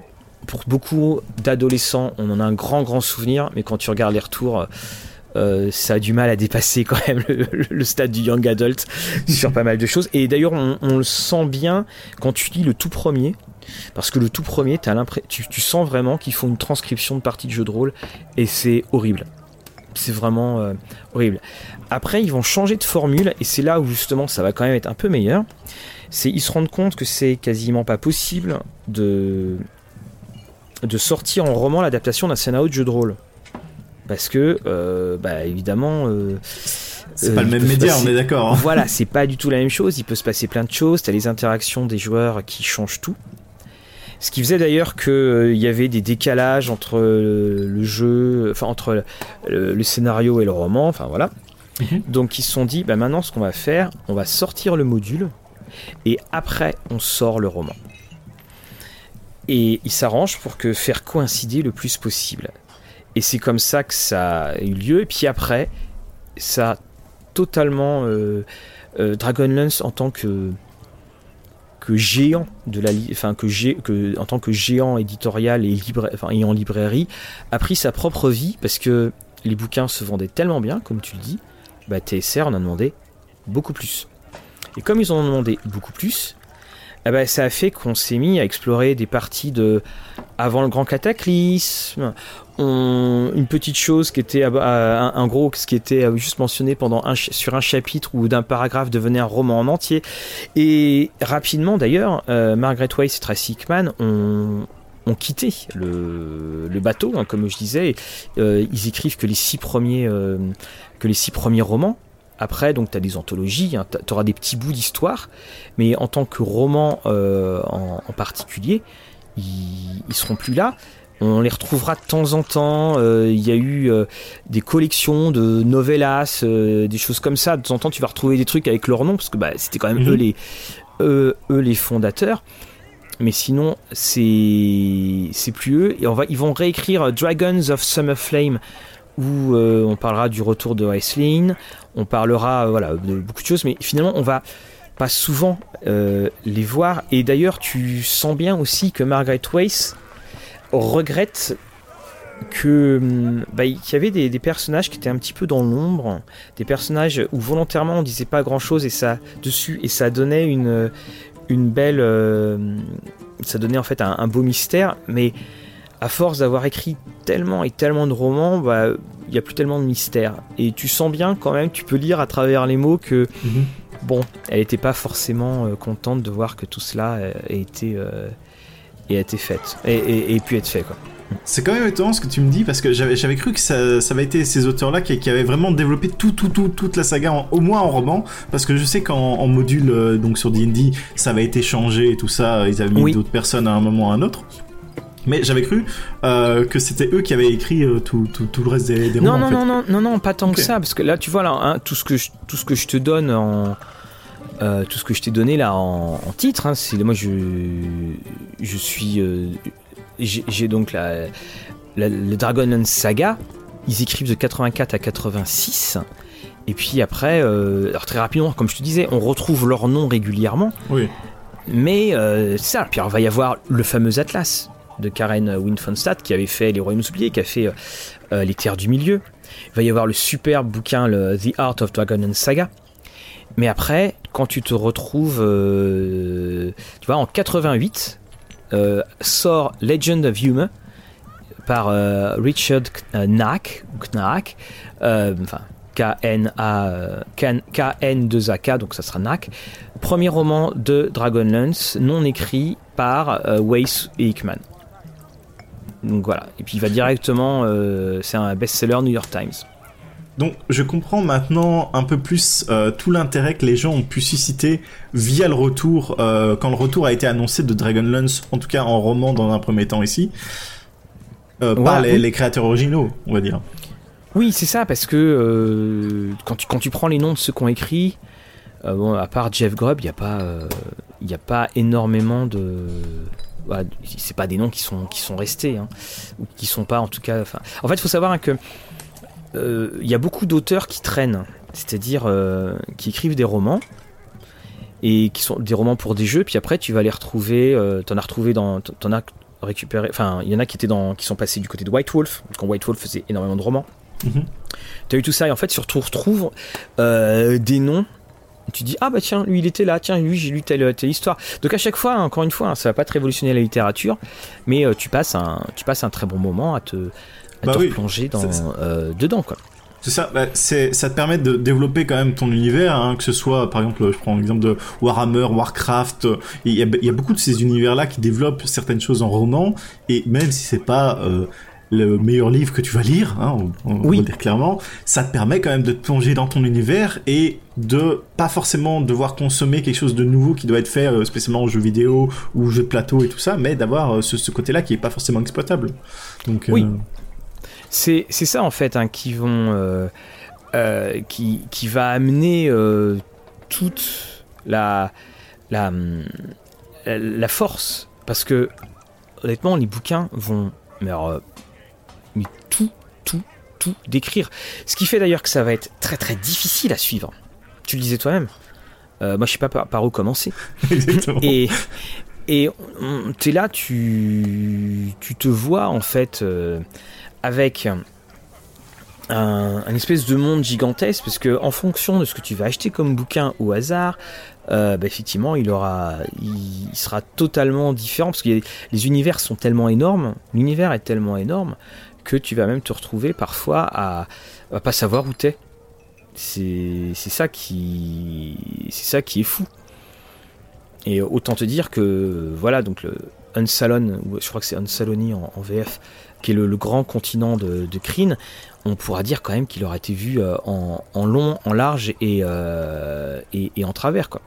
pour beaucoup d'adolescents, on en a un grand grand souvenir, mais quand tu regardes les retours, euh, ça a du mal à dépasser quand même le, le stade du young adult sur pas mal de choses. Et d'ailleurs, on, on le sent bien quand tu lis le tout premier. Parce que le tout premier, t'as l'impré- tu, tu sens vraiment qu'ils font une transcription de partie de jeu de rôle et c'est horrible. C'est vraiment euh, horrible. Après, ils vont changer de formule et c'est là où justement ça va quand même être un peu meilleur. C'est ils se rendent compte que c'est quasiment pas possible de de sortir en roman l'adaptation d'un scénario de jeu de rôle. Parce que, euh, bah, évidemment, euh,
C'est pas le même média,
passer-
on est d'accord. hein.
voilà, c'est pas du tout la même chose. Il peut se passer plein de choses. T'as les interactions des joueurs qui changent tout. Ce qui faisait d'ailleurs qu'il y avait des décalages entre euh, le jeu, enfin entre le, le scénario et le roman. Enfin voilà.
Mhm.
Donc ils se sont dit, bah maintenant ce qu'on va faire, on va sortir le module et après on sort le roman. Et ils s'arrangent pour que faire coïncider le plus possible. Et c'est comme ça que ça a eu lieu. Et puis après, ça a totalement euh, euh, Dragonlance en tant que géant de la enfin que en tant que géant éditorial et, libra- enfin, et en librairie a pris sa propre vie parce que les bouquins se vendaient tellement bien comme tu le dis bah TSR en a demandé beaucoup plus. Et comme ils en ont demandé beaucoup plus eh ben, ça a fait qu'on s'est mis à explorer des parties de avant le grand cataclysme une petite chose qui était euh, un, gros ce qui était euh, juste mentionné pendant sur un chapitre ou d'un paragraphe devenait un roman en entier et rapidement d'ailleurs euh, Margaret Weiss et Tracy Hickman ont quitté le, bateau, hein, comme je disais. Euh, ils écrivent que les six premiers, que les six premiers romans. Après, donc, tu as des anthologies, tu auras des petits bouts d'histoire, mais en tant que roman euh, en, en particulier, ils, ils seront plus là. On les retrouvera de temps en temps. euh, Il y a eu euh, des collections de novellas, euh, des choses comme ça. De temps en temps, tu vas retrouver des trucs avec leur nom, parce que bah, c'était quand même
Mhm.
eux, les, eux, eux les fondateurs. Mais sinon, c'est c'est plus eux. Et on va, ils vont réécrire Dragons of Summer Flame, où euh, on parlera du retour de Aisling, on parlera euh, de beaucoup de choses, mais finalement, on va pas souvent euh, les voir. Et d'ailleurs, tu sens bien aussi que Margaret Weiss regrette que hum, bah, y avait des, personnages qui étaient un petit peu dans l'ombre, des personnages où volontairement on disait pas grand chose et ça dessus et ça donnait une belle euh, ça donnait en fait un, un beau mystère mais à force d'avoir écrit tellement et tellement de romans bah il y a plus tellement de mystère et tu sens bien quand même tu peux lire à travers les mots que
Mhm.
bon elle était pas forcément euh, contente de voir que tout cela euh, a été euh, et a été fait et, et, et pu être fait quoi
C'est quand même étonnant ce que tu me dis parce que j'avais cru que ça, ça avait été ces auteurs-là qui, qui avaient vraiment développé tout, tout, tout, toute la saga, en- au moins en roman, parce que je sais qu'en en module, donc sur D&D, ça avait été changé et tout ça, ils avaient mis
Oui.
d'autres personnes à un moment ou à un autre. Mais j'avais cru euh, que c'était eux qui avaient écrit euh, tout, tout, tout le reste des, des
Non,
romans.
non,
en fait.
non, non, non, non, pas tant que ça, parce que là, tu vois, là, hein, tout, ce que je, tout ce que je te donne en. euh, tout ce que je t'ai donné là en, en titre, hein, c'est moi je je suis j'ai donc la, la le Dragonlance Saga. Ils écrivent de 84 à 86. Et puis après, alors très rapidement, comme je te disais, on retrouve leur nom régulièrement.
Oui.
Mais euh, ça. Puis alors, il va y avoir le fameux Atlas de Karen Winfonstadt qui avait fait Les Royaumes oubliés, qui a fait euh, Les Terres du Milieu. Il va y avoir le superbe bouquin The Art of Dragon and Saga. Mais après, quand tu te retrouves, euh, tu vois, en 88, euh, sort Legend of Humor par Richard Knack, Knack, enfin K-N-A, euh, K-N-2-A-K, donc ça sera Knack. Premier roman de Dragonlance, non écrit par euh, Weiss et Hickman. Donc voilà. Et puis il va directement, c'est un best-seller New York Times.
Donc je comprends maintenant un peu plus euh, tout l'intérêt que les gens ont pu susciter via le retour, euh, quand le retour a été annoncé de Dragonlance, en tout cas en roman dans un premier temps ici, euh, par les, créateurs originaux, on va dire.
Oui, c'est ça, parce que quand, tu, quand tu prends les noms de ceux qui ont écrit, bon, à part Jeff Grubb, il n'y a, pas, a pas énormément de... c'est pas des noms qui sont, qui sont restés, hein, ou qui sont pas en tout cas... En fait, il faut savoir que il euh, y a beaucoup d'auteurs qui traînent, c'est-à-dire euh, qui écrivent des romans et qui sont des romans pour des jeux, puis après tu vas les retrouver, euh, t'en as retrouvé dans, t'en as récupéré, enfin il y en a qui étaient dans, qui sont passés du côté de White Wolf, quand White Wolf faisait énormément de romans. Mhm. Tu as eu tout ça et en fait surtout retrouves des noms tu dis ah bah tiens lui il était là tiens lui j'ai lu telle, telle histoire. Donc à chaque fois encore une fois hein, ça va pas te révolutionner la littérature mais tu passes un tu passes un très bon moment à te à bah te plonger dans, euh, dedans quoi.
C'est ça, bah, c'est, ça te permet de développer quand même ton univers, hein, que ce soit, par exemple, je prends l'exemple de Warhammer, Warcraft, il y, a, il y a beaucoup de ces univers-là qui développent certaines choses en roman, et même si c'est pas euh, le meilleur livre que tu vas lire, hein, on, oui. va dire clairement, ça te permet quand même de te plonger dans ton univers et de pas forcément devoir consommer quelque chose de nouveau qui doit être fait euh, spécialement en jeu vidéo ou jeu de plateau et tout ça, mais d'avoir ce, ce, côté-là qui est pas forcément exploitable. Donc,
oui. C'est ça en fait hein, qui vont euh, euh, qui, qui, va amener euh, toute la, la, la force parce que honnêtement les bouquins vont mais, tout décrire. Ce qui fait d'ailleurs que ça va être très très difficile à suivre. Tu le disais toi-même. Moi je sais pas par, où commencer.
Exactement.
et et tu es là tu tu te vois en fait avec un, espèce de monde gigantesque, parce que en fonction de ce que tu vas acheter comme bouquin au hasard, euh, bah, effectivement, il aura, il, sera totalement différent, parce que les univers sont tellement énormes, l'univers est tellement énorme que tu vas même te retrouver parfois à, pas savoir où t'es. C'est, ça qui, c'est ça qui est fou. Et autant te dire que voilà, donc le Unsalon, je crois que c'est Unsaloni en, VF, qui est le, grand continent de, de Kryn, on pourra dire quand même qu'il aura été vu euh, en, long, en large euh, et, et, en travers. Quoi.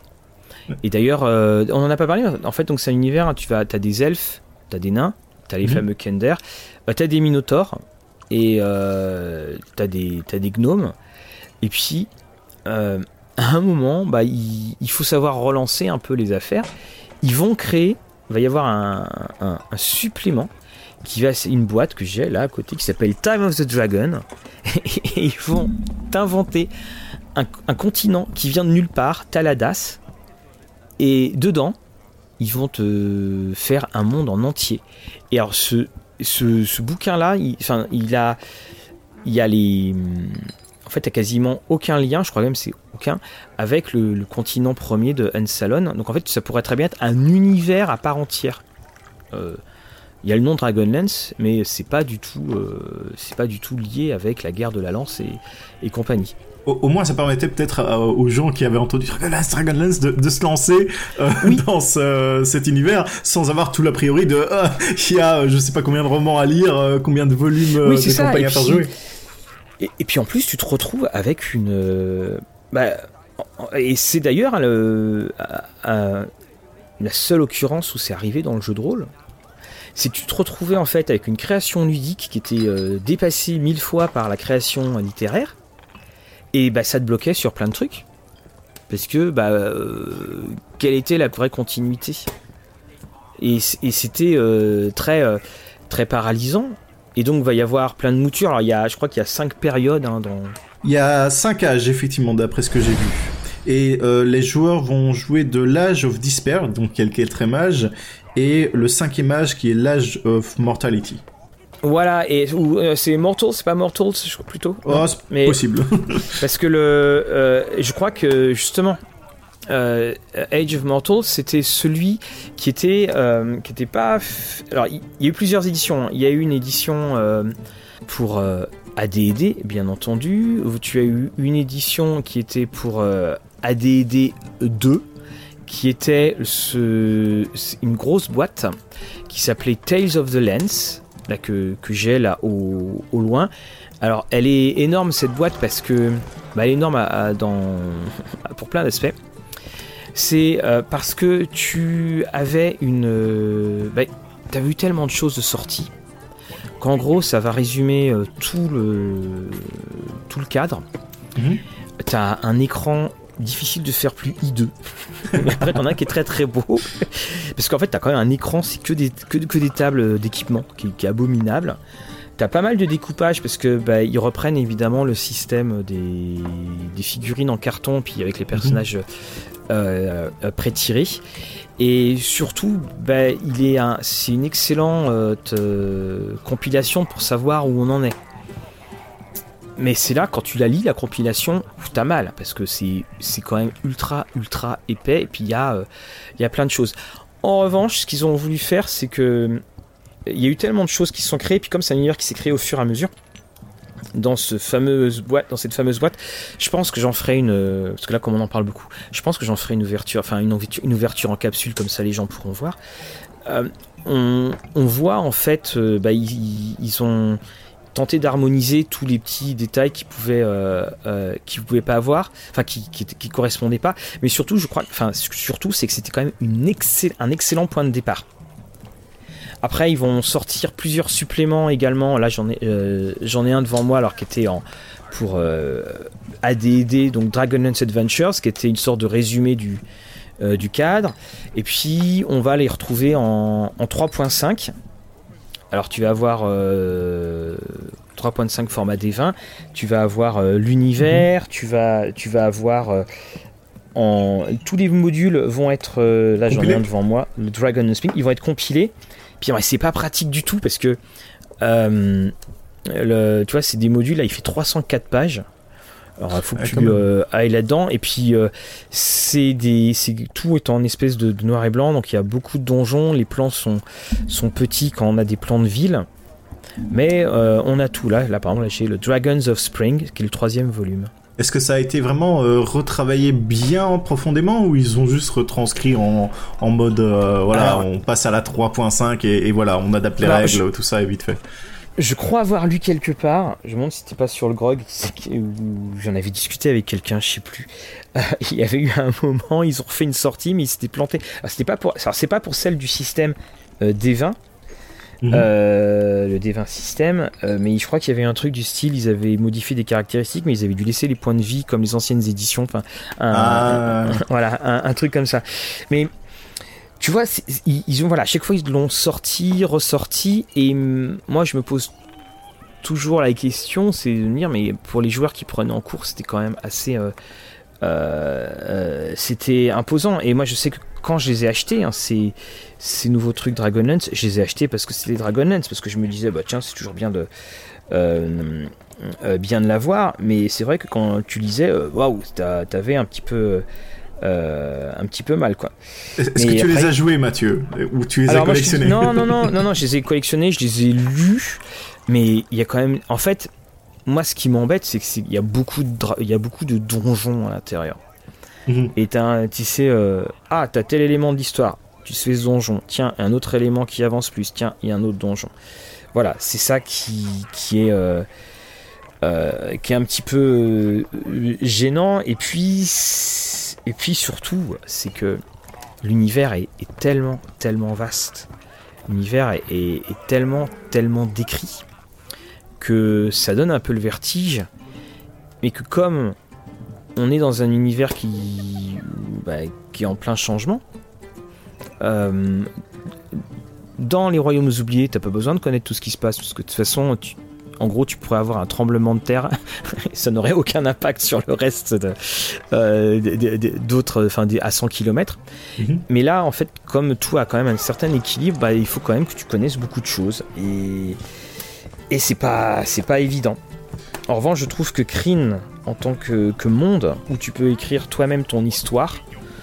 Et d'ailleurs, euh, on en a pas parlé, en fait, donc c'est un univers, hein, tu as des elfes, tu as des nains, tu as les mhm. fameux Kender, tu as des minotaures, et tu as, des, des gnomes, et puis à un moment, bah, il, faut savoir relancer un peu les affaires. Ils vont créer, il va y avoir un, un supplément qui va, une boîte que j'ai là à côté qui s'appelle Time of the Dragon. Et ils vont t'inventer un, continent qui vient de nulle part, Taladas. Et dedans, ils vont te faire un monde en entier. Et alors, ce, ce, bouquin-là, il, enfin, il a, il y a les. En fait, il a quasiment aucun lien, je crois même c'est aucun, avec le, continent premier de Unsalon. Donc en fait, ça pourrait très bien être un univers à part entière. Euh, il y a le nom Dragonlance, mais c'est pas du tout, euh, c'est pas du tout lié avec la guerre de la lance et, compagnie.
Au, moins, ça permettait peut-être euh, aux gens qui avaient entendu Dragonlance, Dragonlance de, se lancer euh, dans cet univers sans avoir tout l'a priori de il y a je sais pas combien de romans à lire, combien de volumes de campagnes à faire jouer.
Et, puis en plus, tu te retrouves avec une. Bah, et c'est d'ailleurs la seule occurrence où c'est arrivé dans le jeu de rôle c'est que tu te retrouvais en fait avec une création ludique qui était euh, dépassée mille fois par la création littéraire, et bah ça te bloquait sur plein de trucs. Parce que bah euh, quelle était la vraie continuité? Et, c'était euh, très très paralysant. Et donc va y avoir plein de moutures. Alors il y a, je crois qu'il y a cinq périodes hein, dans.
Il y a cinq âges effectivement d'après ce que j'ai vu. Et les joueurs vont jouer de l'âge of despair, donc quel très mage, et le cinquième âge qui est l'âge of mortality.
Voilà, et euh, c'est Mortal, c'est pas Mortal, je crois plutôt.
Oh, c'est possible.
parce que le, euh, je crois que justement, euh, Age of Mortal, c'était celui qui était, qui était pas. Alors, il y, a eu plusieurs éditions. Hein. Il y a eu une édition pour AD&D, bien entendu. Tu as eu une édition qui était pour AD&D 2 qui était ce, une grosse boîte qui s'appelait Tales of the Lens. Là que, que j'ai là au, au, loin. Alors elle est énorme cette boîte parce que bah, elle est énorme à, dans, pour plein d'aspects. C'est euh, parce que tu avais une, euh, bah, t'as vu tellement de choses de sortie qu'en gros ça va résumer euh, tout le tout le cadre.
Mhm.
T'as un écran difficile de faire plus hideux. Mais après, t'en as un qui est très très beau. Parce qu'en fait, t'as quand même un écran, c'est que des, que, que des tables d'équipement, qui, qui, est abominable. T'as pas mal de découpage parce que bah, ils reprennent évidemment le système des, des, figurines en carton, puis avec les personnages euh, euh, pré-tirés. Et surtout, bah, il est un, c'est une excellente euh, compilation pour savoir où on en est. Mais c'est là, quand tu la lis, la compilation, t'as mal, parce que c'est quand même ultra, ultra épais, et puis il y, a, y a plein de choses. En revanche, ce qu'ils ont voulu faire, c'est que il y a eu tellement de choses qui se sont créées, puis comme c'est un univers qui s'est créé au fur et à mesure, dans, ce fameuse boîte, dans cette fameuse boîte, je pense que j'en ferai une. Parce que là, comme on en parle beaucoup, je pense que j'en ferai une ouverture, enfin une ouverture, une ouverture en capsule, comme ça les gens pourront voir. Euh, on, voit en fait, euh, bah, ils, ils, ont tenté d'harmoniser tous les petits détails qui pouvaient, euh, euh, pouvaient pas avoir, enfin qui, qui, correspondaient pas. Mais surtout, je crois, enfin surtout, c'est que c'était quand même un excellent point de départ. Après, ils vont sortir plusieurs suppléments également. Là, j'en ai, euh, j'en ai un devant moi, alors qui était en pour AD&D, donc Dragonlance Adventures, qui était une sorte de résumé du du cadre. Et puis, on va les retrouver en, en 3.5. Alors, tu vas avoir 3.5 format D20. Tu vas avoir l'univers. Tu vas, tu vas avoir en tous les modules vont être là, j'en ai un devant moi, le Dragon Spin. Ils vont être compilés. Puis ouais, c'est pas pratique du tout parce que euh, le, tu vois, c'est des modules là, il fait 304 pages. Alors il faut que ah, tu euh, ailles là-dedans et puis euh, c'est des c'est tout est en espèce de, de, noir et blanc donc il y a beaucoup de donjons, les plans sont sont petits quand on a des plans de ville. Mais euh, on a tout là, là par exemple là, j'ai le Dragons of Spring qui est le troisième volume.
Est-ce que ça a été vraiment retravaillé bien profondément ou ils ont juste retranscrit en, en mode voilà, Alors, on passe à la 3.5 et, et, voilà, on adapte les règles, je, tout ça est vite fait?
Je crois avoir lu quelque part, je me demande si c'était pas sur le grog, où j'en avais discuté avec quelqu'un, je sais plus. Euh, il y avait eu un moment, ils ont refait une sortie, mais ils s'étaient plantés. C'était pas pour, c'est pas pour celle du système euh, D20, Mmh. Euh, le D20 système, euh, mais je crois qu'il y avait un truc du style, ils avaient modifié des caractéristiques, mais ils avaient dû laisser les points de vie comme les anciennes éditions, enfin, un, ah. un, voilà, un, un, truc comme ça. Mais tu vois, ils, ont voilà, chaque fois ils l'ont sorti, ressorti, et moi je me pose toujours la question, c'est de me dire, mais pour les joueurs qui prenaient en cours, c'était quand même assez euh, euh, c'était imposant. Et moi, je sais que quand je les ai achetés, hein, ces, ces nouveaux trucs Dragonlance, je les ai achetés parce que c'était Dragonlance, parce que je me disais, bah tiens, c'est toujours bien de. Euh, euh, bien de l'avoir, mais c'est vrai que quand tu lisais, waouh, t'avais un petit peu. Euh, un petit peu mal quoi.
Est-ce que tu après... les as joués Mathieu? Ou tu les Alors as collectionnés
Non, non, non, non, non, je les ai collectionnés, je les ai lus, mais il y a quand même... En fait, moi, ce qui m'embête, c'est qu'il y, a beaucoup de il y a beaucoup de donjons à l'intérieur. Mmh. Et as, tu sais, euh, ah, t'as tel élément de l'histoire, tu fais ce donjon. Tiens, un autre élément qui avance plus. Tiens, il y a un autre donjon. Voilà, c'est ça qui, qui est. Euh, euh, qui est un petit peu euh, gênant. Et puis et puis surtout c'est que l'univers est, tellement tellement vaste. L'univers est, tellement tellement décrit que ça donne un peu le vertige, mais que comme on est dans un univers qui, bah, qui est en plein changement, euh, dans les royaumes oubliés, t'as pas besoin de connaître tout ce qui se passe, parce que de toute façon, en gros, tu pourrais avoir un tremblement de terre, ça n'aurait aucun impact sur le reste euh, d'autres, enfin à 100 km. Mm -hmm. Mais là, en fait, comme tout a quand même un certain équilibre, bah, il faut quand même que tu connaisses beaucoup de choses. Et, et c'est pas évident. En revanche, je trouve que Kryn, en tant que, que monde, où tu peux écrire toi-même ton histoire,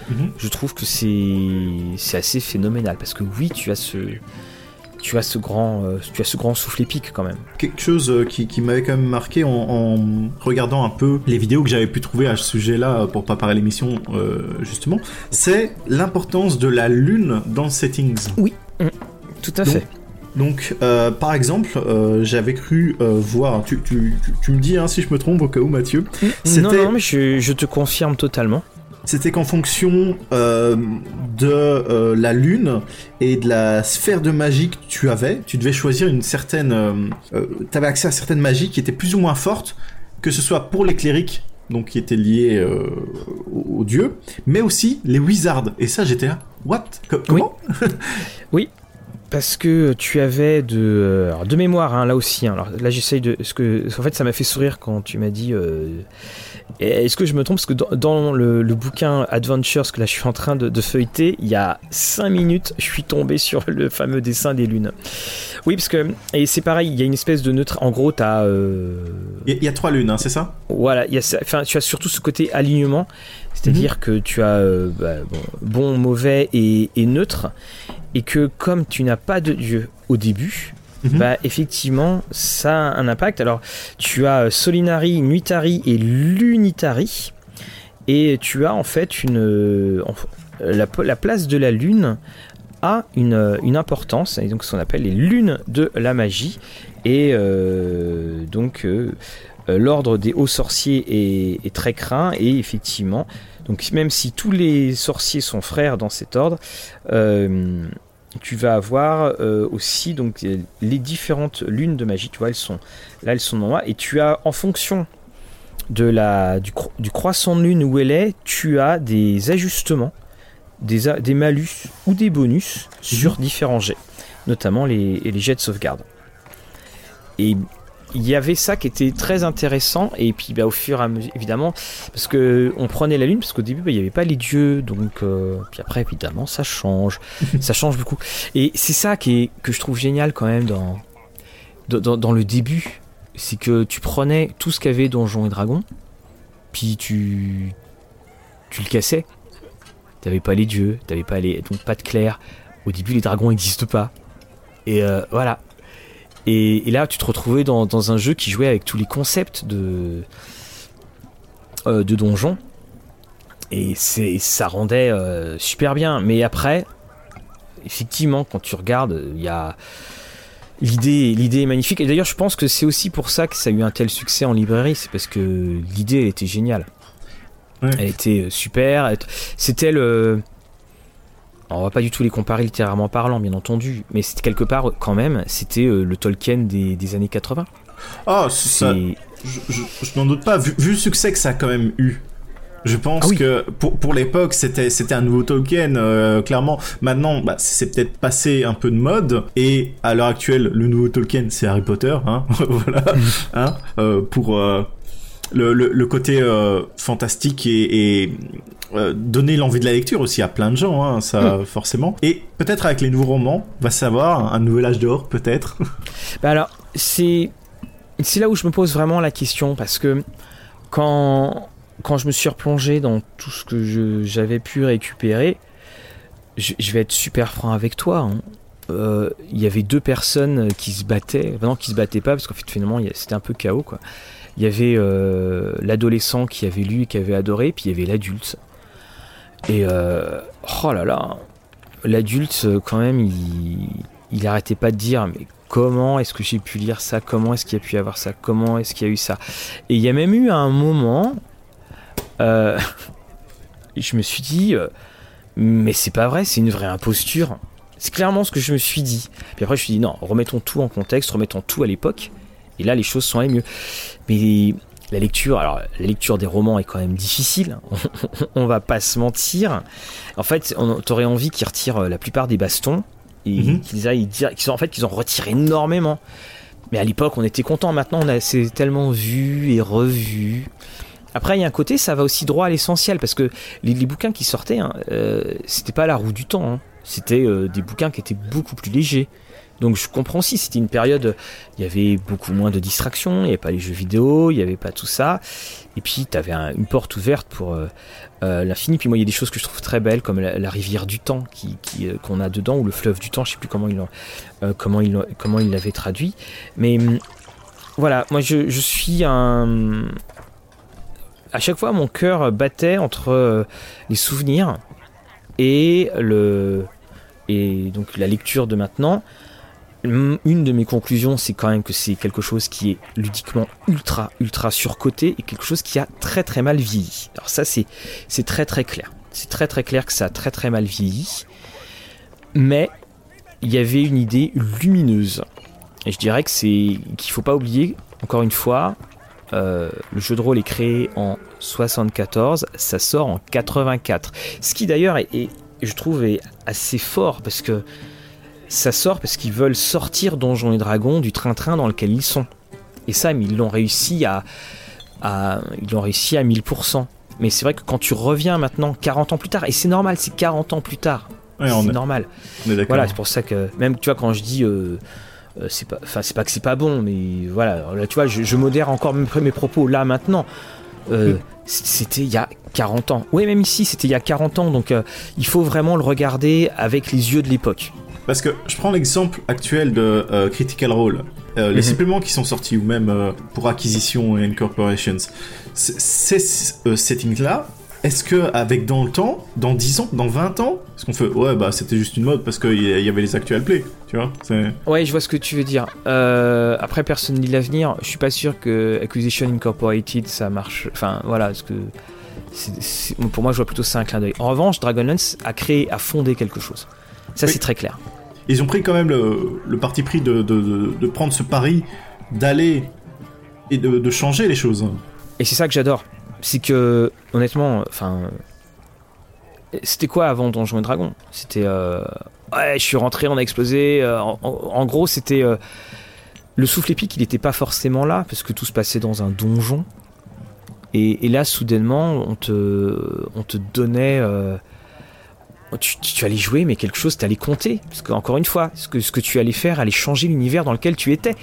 mm -hmm. je trouve que c'est assez phénoménal. Parce que oui, tu as ce, tu as ce grand, euh, tu as ce grand souffle épique quand même.
Quelque chose euh, qui, qui m'avait quand même marqué en, en, regardant un peu les vidéos que j'avais pu trouver à ce sujet-là pour préparer l'émission, euh, justement, c'est l'importance de la lune dans Settings.
Oui, mmh, tout à
Donc,
fait
Donc, euh, par exemple, euh, j'avais cru euh, voir. Tu, tu, tu, me dis hein, si je me trompe au cas où, Mathieu.
Non, non, mais je, je te confirme totalement.
C'était qu'en fonction de la lune et de la sphère de magie que tu avais, tu devais choisir une certaine. tu avais accès à certaines magies qui étaient plus ou moins fortes, que ce soit pour les clérics donc qui étaient liés euh, aux, dieux, mais aussi les wizards. Et ça, j'étais là. What? Comment?
Oui. Parce que tu avais de, euh, de mémoire, hein, là aussi. Hein. alors là, j'essaye de. Ce que, en fait, ça m'a fait sourire quand tu m'as dit. Euh, est-ce que je me trompe? Parce que dans, le, bouquin Adventures que là je suis en train de, feuilleter, il y a 5 minutes, je suis tombé sur le fameux dessin des lunes. Oui, parce que. Et c'est pareil, il y a une espèce de neutre. En gros, tu as. Euh,
il y, a trois lunes, hein, c'est ça?
Voilà, y a, enfin, tu as surtout ce côté alignement. C'est-à-dire mhm. que tu as euh, bah, bon, mauvais et, et neutre. Et que comme tu n'as pas de dieu au début, Mhm. bah effectivement, ça a un impact. Alors, tu as euh, Solinari, Nuitari et Lunitari. Et tu as en fait une. Euh, la, place de la lune a une, euh, une, importance, et donc ce qu'on appelle les lunes de la magie. Et donc, l'ordre des hauts sorciers est, très craint, et effectivement, donc même si tous les sorciers sont frères dans cet ordre, tu vas avoir euh, aussi donc les différentes lunes de magie. Tu vois, elles sont là, elles sont en et tu as en fonction de la du, croissant de lune où elle est, tu as des ajustements, des, des malus ou des bonus sur mhm. différents jets, notamment les, les jets de sauvegarde. Et il y avait ça qui était très intéressant et puis bah, au fur et à mesure évidemment parce que on prenait la lune parce qu'au début bah, il n'y avait pas les dieux donc euh, puis après évidemment ça change. Ça change beaucoup. Et c'est ça qui est, que je trouve génial quand même dans dans, dans le début c'est que tu prenais tout ce qu'avait Donjons et Dragons puis tu tu le cassais. T'avais pas les dieux t'avais pas les donc pas de clair. Au début les dragons n'existent pas. Et euh, voilà et, là, tu te retrouvais dans, un jeu qui jouait avec tous les concepts de, euh, de donjon. Et c'est, ça rendait euh, super bien. Mais après, effectivement, quand tu regardes, il y a. L'idée, l'idée est magnifique. Et d'ailleurs, je pense que c'est aussi pour ça que ça a eu un tel succès en librairie. C'est parce que l'idée, elle était géniale. Elle était super. C'était le on va pas du tout les comparer littérairement parlant, bien entendu, mais quelque part quand même, c'était euh, le Tolkien des, années 80.
Ah, ça, je, n'en doute pas, vu, le succès que ça a quand même eu. Je pense ah que pour, pour l'époque, c'était, c'était un nouveau Tolkien, euh, clairement. Maintenant, bah, c'est peut-être passé un peu de mode. Et à l'heure actuelle, le nouveau Tolkien, c'est Harry Potter. Hein voilà. hein euh, pour, le, le, côté euh, fantastique et, et euh, donner l'envie de la lecture aussi à plein de gens, hein, ça mm. forcément. Et peut-être avec les nouveaux romans, on va savoir un nouvel âge d'or, peut-être.
Bah alors, c'est c'est là où je me pose vraiment la question parce que quand quand je me suis replongé dans tout ce que j'avais pu récupérer, je, je, vais être super franc avec toi. Hein. Euh, il y avait deux personnes qui se battaient, non qui se battaient pas parce qu'en fait finalement c'était un peu chaos quoi il y avait euh, l'adolescent qui avait lu et qui avait adoré, puis il y avait l'adulte. Et euh, oh là là, l'adulte quand même, il, il arrêtait pas de dire mais comment est-ce que j'ai pu lire ça, comment est-ce qu'il y a pu y avoir ça, comment est-ce qu'il y a eu ça? Et il y a même eu un moment, euh, je me suis dit, mais c'est pas vrai, c'est une vraie imposture. C'est clairement ce que je me suis dit. Puis après, je me suis dit, non, remettons tout en contexte, remettons tout à l'époque. Et là, les choses sont allées mieux. Mais la lecture, alors la lecture des romans est quand même difficile. on va pas se mentir. En fait, on aurait envie qu'ils retirent euh, la plupart des bastons et mhm. qu'ils aillent dire, qu'ils en fait qu'ils en retirent énormément. Mais à l'époque, on était content. Maintenant, on a c'est tellement vu et revu. Après, il y a un côté, ça va aussi droit à l'essentiel parce que les, bouquins qui sortaient, hein, euh, c'était pas la roue du temps. Hein. C'était euh, des bouquins qui étaient beaucoup plus légers. Donc je comprends aussi, c'était une période, il y avait beaucoup moins de distractions, il n'y avait pas les jeux vidéo, il n'y avait pas tout ça. Et puis tu avais une porte ouverte pour euh, euh, l'infini. Puis moi il y a des choses que je trouve très belles, comme la, rivière du temps euh, qu'on a dedans, ou le fleuve du temps, je sais plus comment il, comment comment il l'avait traduit. Mais hum, voilà, moi je, je suis un... À chaque fois mon cœur battait entre les souvenirs et le... Et donc la lecture de maintenant, une de mes conclusions, c'est quand même que c'est quelque chose qui est ludiquement ultra, ultra surcoté et quelque chose qui a très, très mal vieilli. Alors ça, c'est, très, très clair. C'est très, très clair que ça a très, très mal vieilli. Mais il y avait une idée lumineuse. Et je dirais que c'est qu'il faut pas oublier, encore une fois, euh, le jeu de rôle est créé en 74, ça sort en 84. Ce qui d'ailleurs est, je trouve, est assez fort parce que ça sort parce qu'ils veulent sortir Donjons et Dragons du train-train dans lequel ils sont. Et ça, ils l'ont réussi à, ils l'ont réussi à 1000%. Mais c'est vrai que quand tu reviens maintenant 40 ans plus tard, et c'est normal, c'est 40 ans plus tard, c'est normal. voilà, c'est pour ça que même tu vois quand je dis euh, euh, c'est pas, enfin c'est pas que c'est pas bon, mais voilà, là tu vois, je, modère encore mes, mes propos là maintenant. Euh. C'était il y a 40 ans. Oui, même ici, c'était il y a 40 ans, donc il faut vraiment le regarder avec les yeux de l'époque.
Parce que je prends l'exemple actuel de Critical Role. les mhm. suppléments qui sont sortis, ou même pour acquisition et incorporations, ces settings-là, est-ce que avec dans le temps, dans 10 ans, dans 20 ans, est-ce qu'on fait ouais bah c'était juste une mode parce qu'il y avait les actual play, tu vois
Ouais, je vois ce que tu veux dire. Euh, après personne ne dit l'avenir. Je suis pas sûr que Acquisition Incorporated ça marche. Enfin voilà, parce que pour moi je vois plutôt ça un clin d'œil. En revanche, Dragonlance a créé, a fondé quelque chose. Ça c'est très clair.
Ils ont pris quand même le, parti pris de, de, prendre ce pari, d'aller et de changer les choses.
Et c'est ça que j'adore c'est que honnêtement, enfin, c'était quoi avant Donjons et Dragons? C'était euh, ouais, je suis rentré, on a explosé. Euh, en, gros, c'était euh, le souffle épique, il n'était pas forcément là parce que tout se passait dans un donjon. Et, là, soudainement, on te, on te donnait. Tu, tu, allais jouer, mais quelque chose t'allais compter. Parce que, encore une fois, ce que, ce que tu allais faire allait changer l'univers dans lequel tu étais.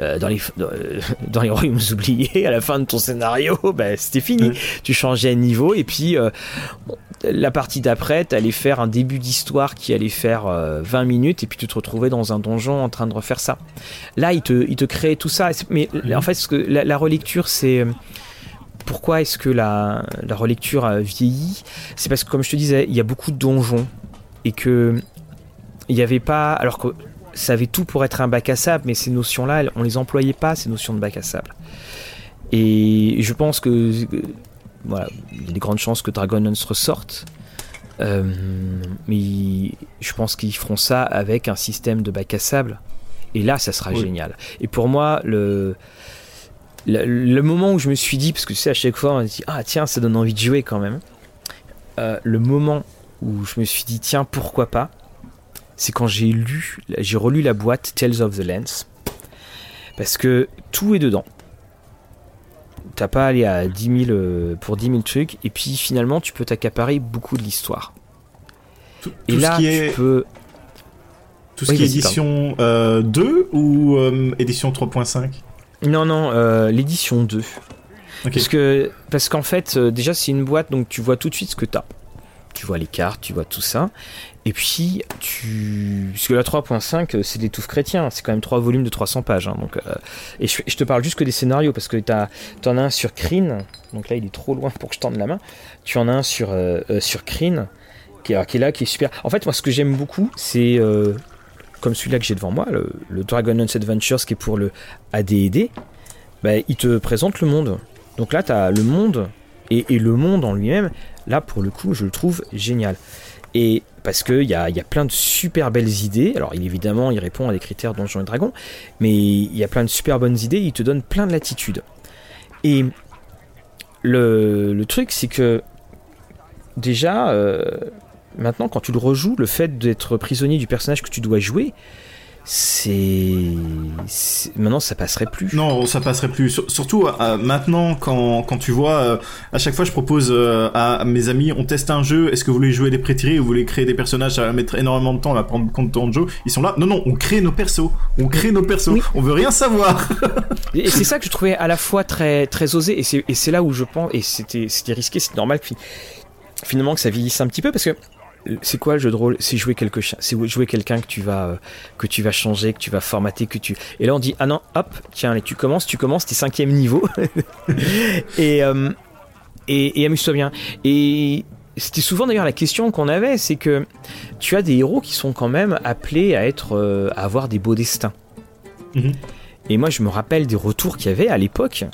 Euh, dans, les, euh, dans, les royaumes oubliés, à la fin de ton scénario, ben, c'était fini. Tu changeais de niveau et puis euh, la partie d'après, tu allais faire un début d'histoire qui allait faire 20 minutes et puis tu te retrouvais dans un donjon en train de refaire ça. Là, il te, il te crée tout ça. Mais en fait, ce que, la, relecture, c'est pourquoi est-ce que la, la relecture vieillit C'est parce que, comme je te disais, il y a beaucoup de donjons et que il n'y avait pas. Alors que ça avait tout pour être un bac à sable, mais ces notions-là, on les employait pas, ces notions de bac à sable. Et je pense que voilà, il y a des grandes chances que Dragonlance ressorte. Euh, mais je pense qu'ils feront ça avec un système de bac à sable. Et là, ça sera génial. Et pour moi, le, le, moment où je me suis dit, parce que tu sais, à chaque fois, on dit Ah, tiens, ça donne envie de jouer quand même. Euh, le moment où je me suis dit Tiens, pourquoi pas c'est quand j'ai lu, j'ai relu la boîte Tales of the Lens. Parce que tout est dedans. T'as pas à aller à 10 000, euh, pour 10 000 trucs, et puis finalement tu peux t'accaparer beaucoup de l'histoire.
et là, qui est... tu peux. Tout ce qui est édition 2 euh, ou euh, édition 3.5
Non, non, l'édition 2. Parce que parce qu'en fait, déjà c'est une boîte, donc tu vois tout de suite ce que t'as tu vois les cartes, tu vois tout ça. Et puis, tu. Parce que la 3.5, c'est des touffes chrétiens, c'est quand même trois volumes de 300 pages. Hein, donc, euh, Et je, te parle juste que des scénarios, parce que tu en as un sur Kryn, donc là il est trop loin pour que je tende la main. Tu en as un sur, euh, euh, sur Kryn, qui est, là, qui est super. En fait, moi ce que j'aime beaucoup, c'est. Comme celui-là que j'ai devant moi, le, le Dragonlance Adventures, qui est pour le AD&D, bah, il te présente le monde. Donc là, tu as le monde, et, le monde en lui-même, là pour le coup, je le trouve génial. Et parce qu'il y a, y a plein de super belles idées. Alors évidemment, il répond à des critères Donjons et Dragons, mais il y a plein de super bonnes idées, il te donne plein de latitude. Et le, le truc, c'est que déjà, euh, maintenant, quand tu le rejoues, le fait d'être prisonnier du personnage que tu dois jouer, c'est maintenant ça passerait plus.
Non, ça passerait plus. Surtout euh, maintenant quand, quand tu vois euh, à chaque fois je propose euh, à, mes amis on teste un jeu, est-ce que vous voulez jouer des pré-tirés ou vous voulez créer des personnages, ça va mettre énormément de temps, on va prendre compte de temps de jeu. Ils sont là. Non non, on crée nos persos. On crée nos persos. On veut rien savoir.
et c'est ça que je trouvais à la fois très très osé et c'est là où je pense et c'était c'était risqué, c'est normal finalement que ça vieillisse un petit peu parce que c'est quoi le jeu de rôle? C'est jouer quelque c'est jouer quelqu'un que tu vas euh, que tu vas changer, que tu vas formater, que tu et là on dit ah non hop tiens allez tu commences tu commences t'es cinquième niveau et, euh, et, et amuse-toi bien et c'était souvent d'ailleurs la question qu'on avait, c'est que tu as des héros qui sont quand même appelés à être, euh, à avoir des beaux destins.
Mhm.
Et moi, je me rappelle des retours qu'il y avait à l'époque.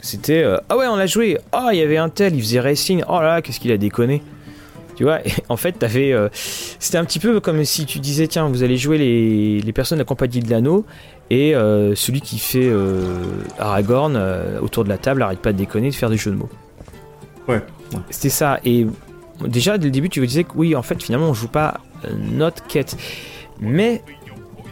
C'était ah ouais, on l'a joué. Ah, il y avait un tel, il faisait racing. Oh là, là, qu'est-ce qu'il a déconné. Tu vois, et en fait, t'avais, euh, c'était un petit peu comme si tu disais tiens, vous allez jouer les, les personnes compagnie de l'anneau et euh, celui qui fait euh, Aragorn autour de la table arrête pas de déconner de faire des jeux de mots.
Ouais.
C'était ça. Et déjà, dès le début, tu me disais que oui, en fait, finalement, on joue pas notre quête. Mais,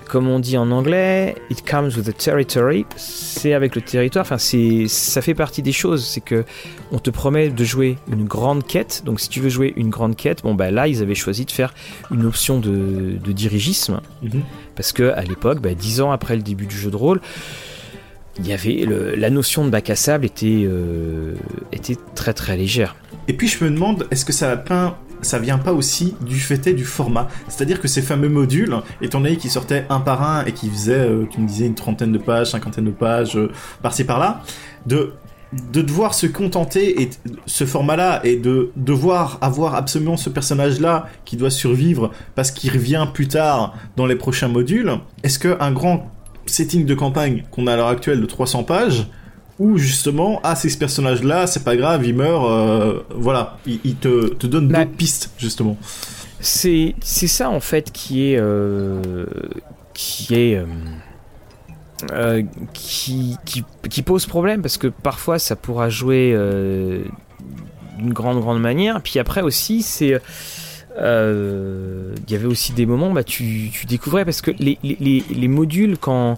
comme on dit en anglais, it comes with the territory. C'est avec le territoire. Enfin, c'est, ça fait partie des choses. C'est que on te promet de jouer une grande quête. Donc, si tu veux jouer une grande quête, bon, bah là, ils avaient choisi de faire une option de, de dirigisme.
Mhm.
Parce que à l'époque, bah, dix ans après le début du jeu de rôle, il y avait le- la notion de bac à sable était, euh, était très très légère.
Et puis je me demande, est-ce que ça va pas ça vient pas aussi du fait du format. C'est-à-dire que ces fameux modules, étant donné qu'ils sortaient un par un et qui faisaient, euh, tu me disais, une trentaine de pages, cinquantaine de pages, euh, par-ci par-là, de de devoir se contenter et ce format-là et de devoir avoir absolument ce personnage-là qui doit survivre parce qu'il revient plus tard dans les prochains modules. Est-ce que un grand setting de campagne qu'on a à l'heure actuelle de 300 pages ou justement ah c'est ce personnage là c'est pas grave il meurt euh, voilà. Il, te, te donne
Bah,
d'autres pistes justement.
C'est c'est ça en fait qui est euh, qui est euh, qui, qui, qui pose problème parce que parfois ça pourra jouer d'une grande grande manière. Puis après aussi c'est euh, il y avait aussi des moments bah tu, tu découvrais parce que les, les- les modules quand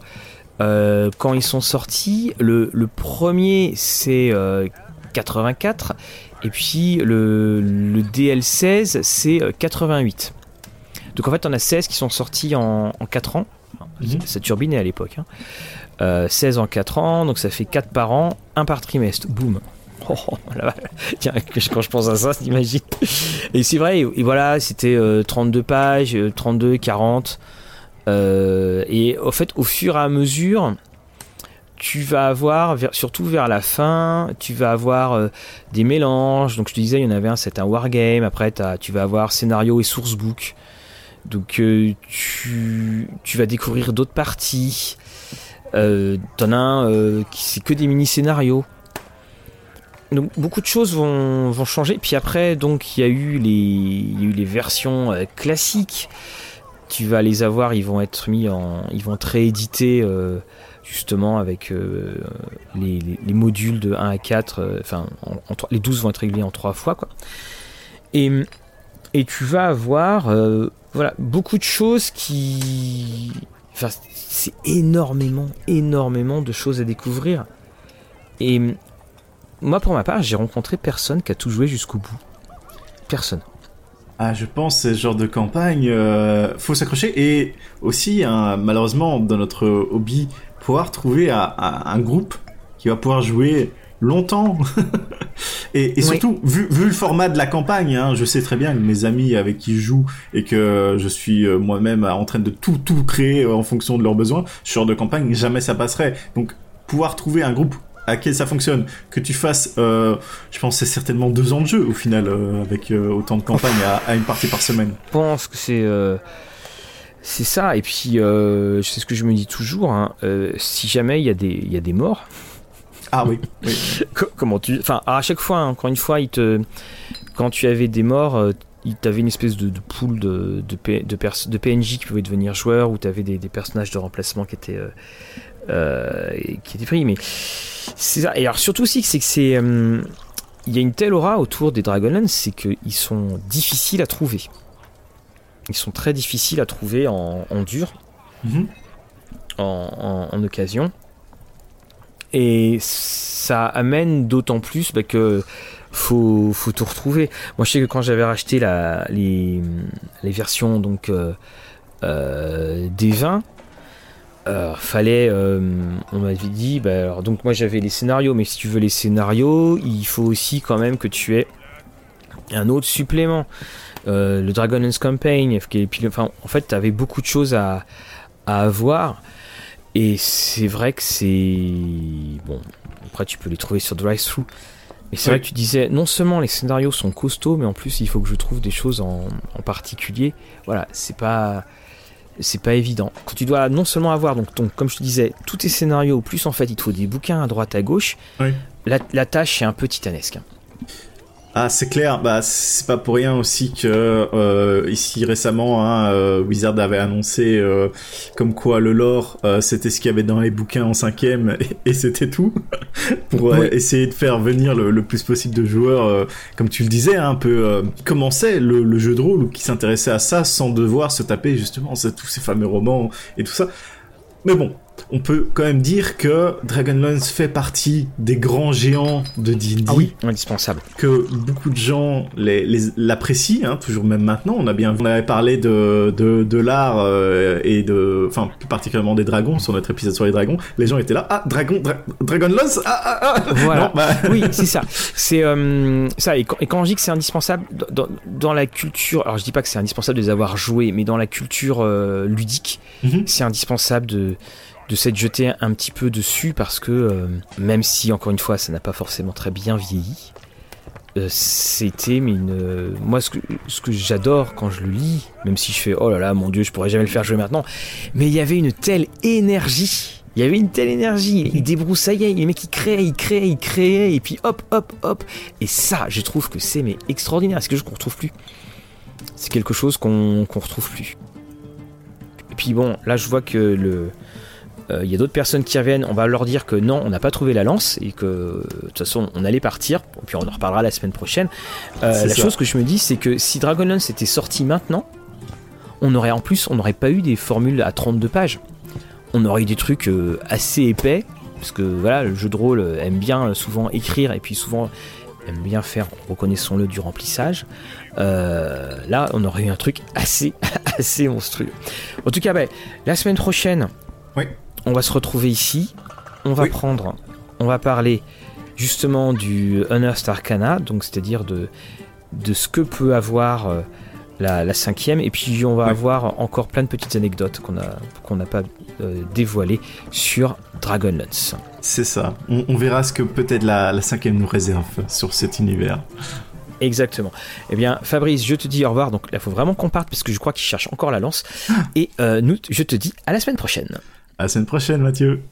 euh, quand ils sont sortis le, le premier c'est euh, 84 et puis le, le DL16 c'est euh, 88 donc en fait on a 16 qui sont sortis en, en 4 ans
Mhm.
ça turbinait à l'époque hein. Euh, 16 en 4 ans donc ça fait 4 par an 1 par trimestre boum Oh, oh. Tiens, quand je pense à ça, t'imagines Et c'est vrai, et voilà, c'était euh, 32 pages, euh, 32, 40. Euh, et au fait, au fur et à mesure, tu vas avoir, surtout vers la fin, tu vas avoir euh, des mélanges. Donc je te disais, il y en avait un, c'était un wargame. Après, tu vas avoir scénario et sourcebook. Donc euh, tu, vas découvrir d'autres parties. T'en as un qui c'est que des mini-scénarios. Donc beaucoup de choses vont, changer. Puis après, donc il y a eu les, versions classiques. Tu vas les avoir, ils vont être mis en, ils vont être réédités euh, justement avec euh, les, les- les modules de 1 à 4. euh, Enfin, les 12 vont être réglés en 3 fois quoi. Et, et tu vas avoir voilà beaucoup de choses qui, enfin c'est énormément, énormément de choses à découvrir. Et moi, pour ma part, j'ai rencontré personne qui a tout joué jusqu'au bout. Personne.
Ah je pense ce genre de campagne euh, faut s'accrocher. Et aussi hein, malheureusement dans notre hobby pouvoir trouver un, groupe qui va pouvoir jouer longtemps. Et, et
Oui.
surtout vu, vu le format de la campagne hein, je sais très bien que mes amis avec qui je joue et que je suis euh, moi-même en train de tout tout créer en fonction de leurs besoins ce genre de campagne jamais ça passerait. Donc pouvoir trouver un groupe quel ça fonctionne que tu fasses euh, je pense c'est certainement deux ans de jeu au final euh, avec euh, autant de campagnes à, à une partie par semaine
Je pense que c'est. c'est ça. Et puis, c'est ce que je me dis toujours. hein, si jamais il y, a des- y a des morts,
ah oui, oui.
Co- Comment tu. Enfin, à chaque fois, hein, encore une fois, il te... quand tu avais des morts, euh, il t'avait une espèce de, de pool de, de, P- de, pers- de PNJ qui pouvaient devenir joueurs, ou tu avais des, des personnages de remplacement qui étaient, euh, euh, qui étaient pris. Mais c'est ça. Et alors, surtout aussi, c'est que c'est. euh, il y a une telle aura autour des Dragonlance, c'est qu'ils sont difficiles à trouver. Ils sont très difficiles à trouver en, en dur
Mhm.
en, en- en occasion. Et ça amène d'autant plus bah, que faut, faut tout retrouver. Moi, je sais que quand j'avais racheté la, les, les versions donc euh, euh, des vins, euh, fallait, euh, on m'avait dit, bah, alors, donc moi j'avais les scénarios, mais si tu veux les scénarios, il faut aussi quand même que tu aies un autre supplément. Euh, le Dragon's Campaign, enfin, en fait, tu avais beaucoup de choses à, à avoir. Et c'est vrai que c'est. Bon, après, tu peux les trouver sur DriveThru. Et c'est vrai que tu disais, non seulement les scénarios sont costauds, mais en plus il faut que je trouve des choses en, en particulier. Voilà, c'est pas c'est pas évident. Quand tu dois non seulement avoir, donc ton, comme je te disais, tous tes scénarios, plus en fait il te faut des bouquins à droite à gauche,
Oui.
la, la tâche est un peu titanesque.
Ah, c'est clair. Bah, c'est pas pour rien aussi que euh, ici récemment, hein, euh, Wizard avait annoncé euh, comme quoi le lore, c'était ce qu'il y avait dans les bouquins en cinquième et, et c'était tout pour essayer de faire venir le, le plus possible de joueurs, comme tu le disais, hein, un peu qui commençait le, le jeu de rôle ou qui s'intéressait à ça sans devoir se taper justement tous ces fameux romans et tout ça. Mais bon, on peut quand même dire que Dragonlance fait partie des grands géants de D&D
Ah oui, indispensable.
que beaucoup de gens les- les- l'apprécient, hein, toujours même maintenant. On a bien, on avait parlé de de, de l'art euh, et de, enfin plus particulièrement des dragons sur notre épisode sur les dragons. Les gens étaient là, ah dragon, dra Dragonlance, ah ah ah.
Voilà.
Non, bah,
oui, c'est ça. C'est euh, ça. Et quand, et quand je dis que c'est indispensable dans, dans- dans la culture, alors je dis pas que c'est indispensable de les avoir joués, mais dans la culture euh, ludique,
Mhm.
c'est indispensable de de s'être jeté un petit peu dessus parce que euh, même si encore une fois ça n'a pas forcément très bien vieilli, euh, c'était mais une euh, moi ce que j'adore quand je le lis, même si je fais oh là là mon dieu je pourrais jamais le faire jouer maintenant, mais il y avait une telle énergie. Il y avait une telle énergie, il débroussaillait, les mecs ils créaient, ils créaient, ils créaient, et puis hop, hop, hop. Et ça, je trouve que c'est mais extraordinaire, c'est quelque chose qu'on retrouve plus. C'est quelque chose qu'on retrouve plus. Et puis bon, là je vois que le, il y a d'autres personnes qui reviennent, on va leur dire que non, on n'a pas trouvé la lance et que euh, de toute façon on allait partir, puis on en reparlera la semaine prochaine. Euh, la
ça.
chose que je me dis, c'est que si Dragonlance était sorti maintenant, on aurait en plus, on n'aurait pas eu des formules à 32 pages. On aurait eu des trucs euh, assez épais, parce que voilà, le jeu de rôle euh, aime bien euh, souvent écrire et puis souvent aime bien faire, reconnaissons-le, du remplissage. Euh, là, on aurait eu un truc assez, assez monstrueux. En tout cas, ben, la semaine prochaine,
Oui.
On va se retrouver ici. On va
Oui.
prendre, on va parler justement du Unearthed Arcana, donc c'est-à-dire de, de ce que peut avoir euh, la, la cinquième, et puis on va
Oui.
avoir encore plein de petites anecdotes qu'on n'a pas euh, dévoilées sur Dragonlance.
c'est ça. On, on verra ce que peut-être la, la cinquième nous réserve sur cet univers.
Exactement. Eh bien, Fabrice, je te dis au revoir. Donc là, il faut vraiment qu'on parte parce que je crois qu'il cherche encore la lance. Et euh, nous, je te dis à la semaine prochaine.
À la semaine prochaine, Mathieu.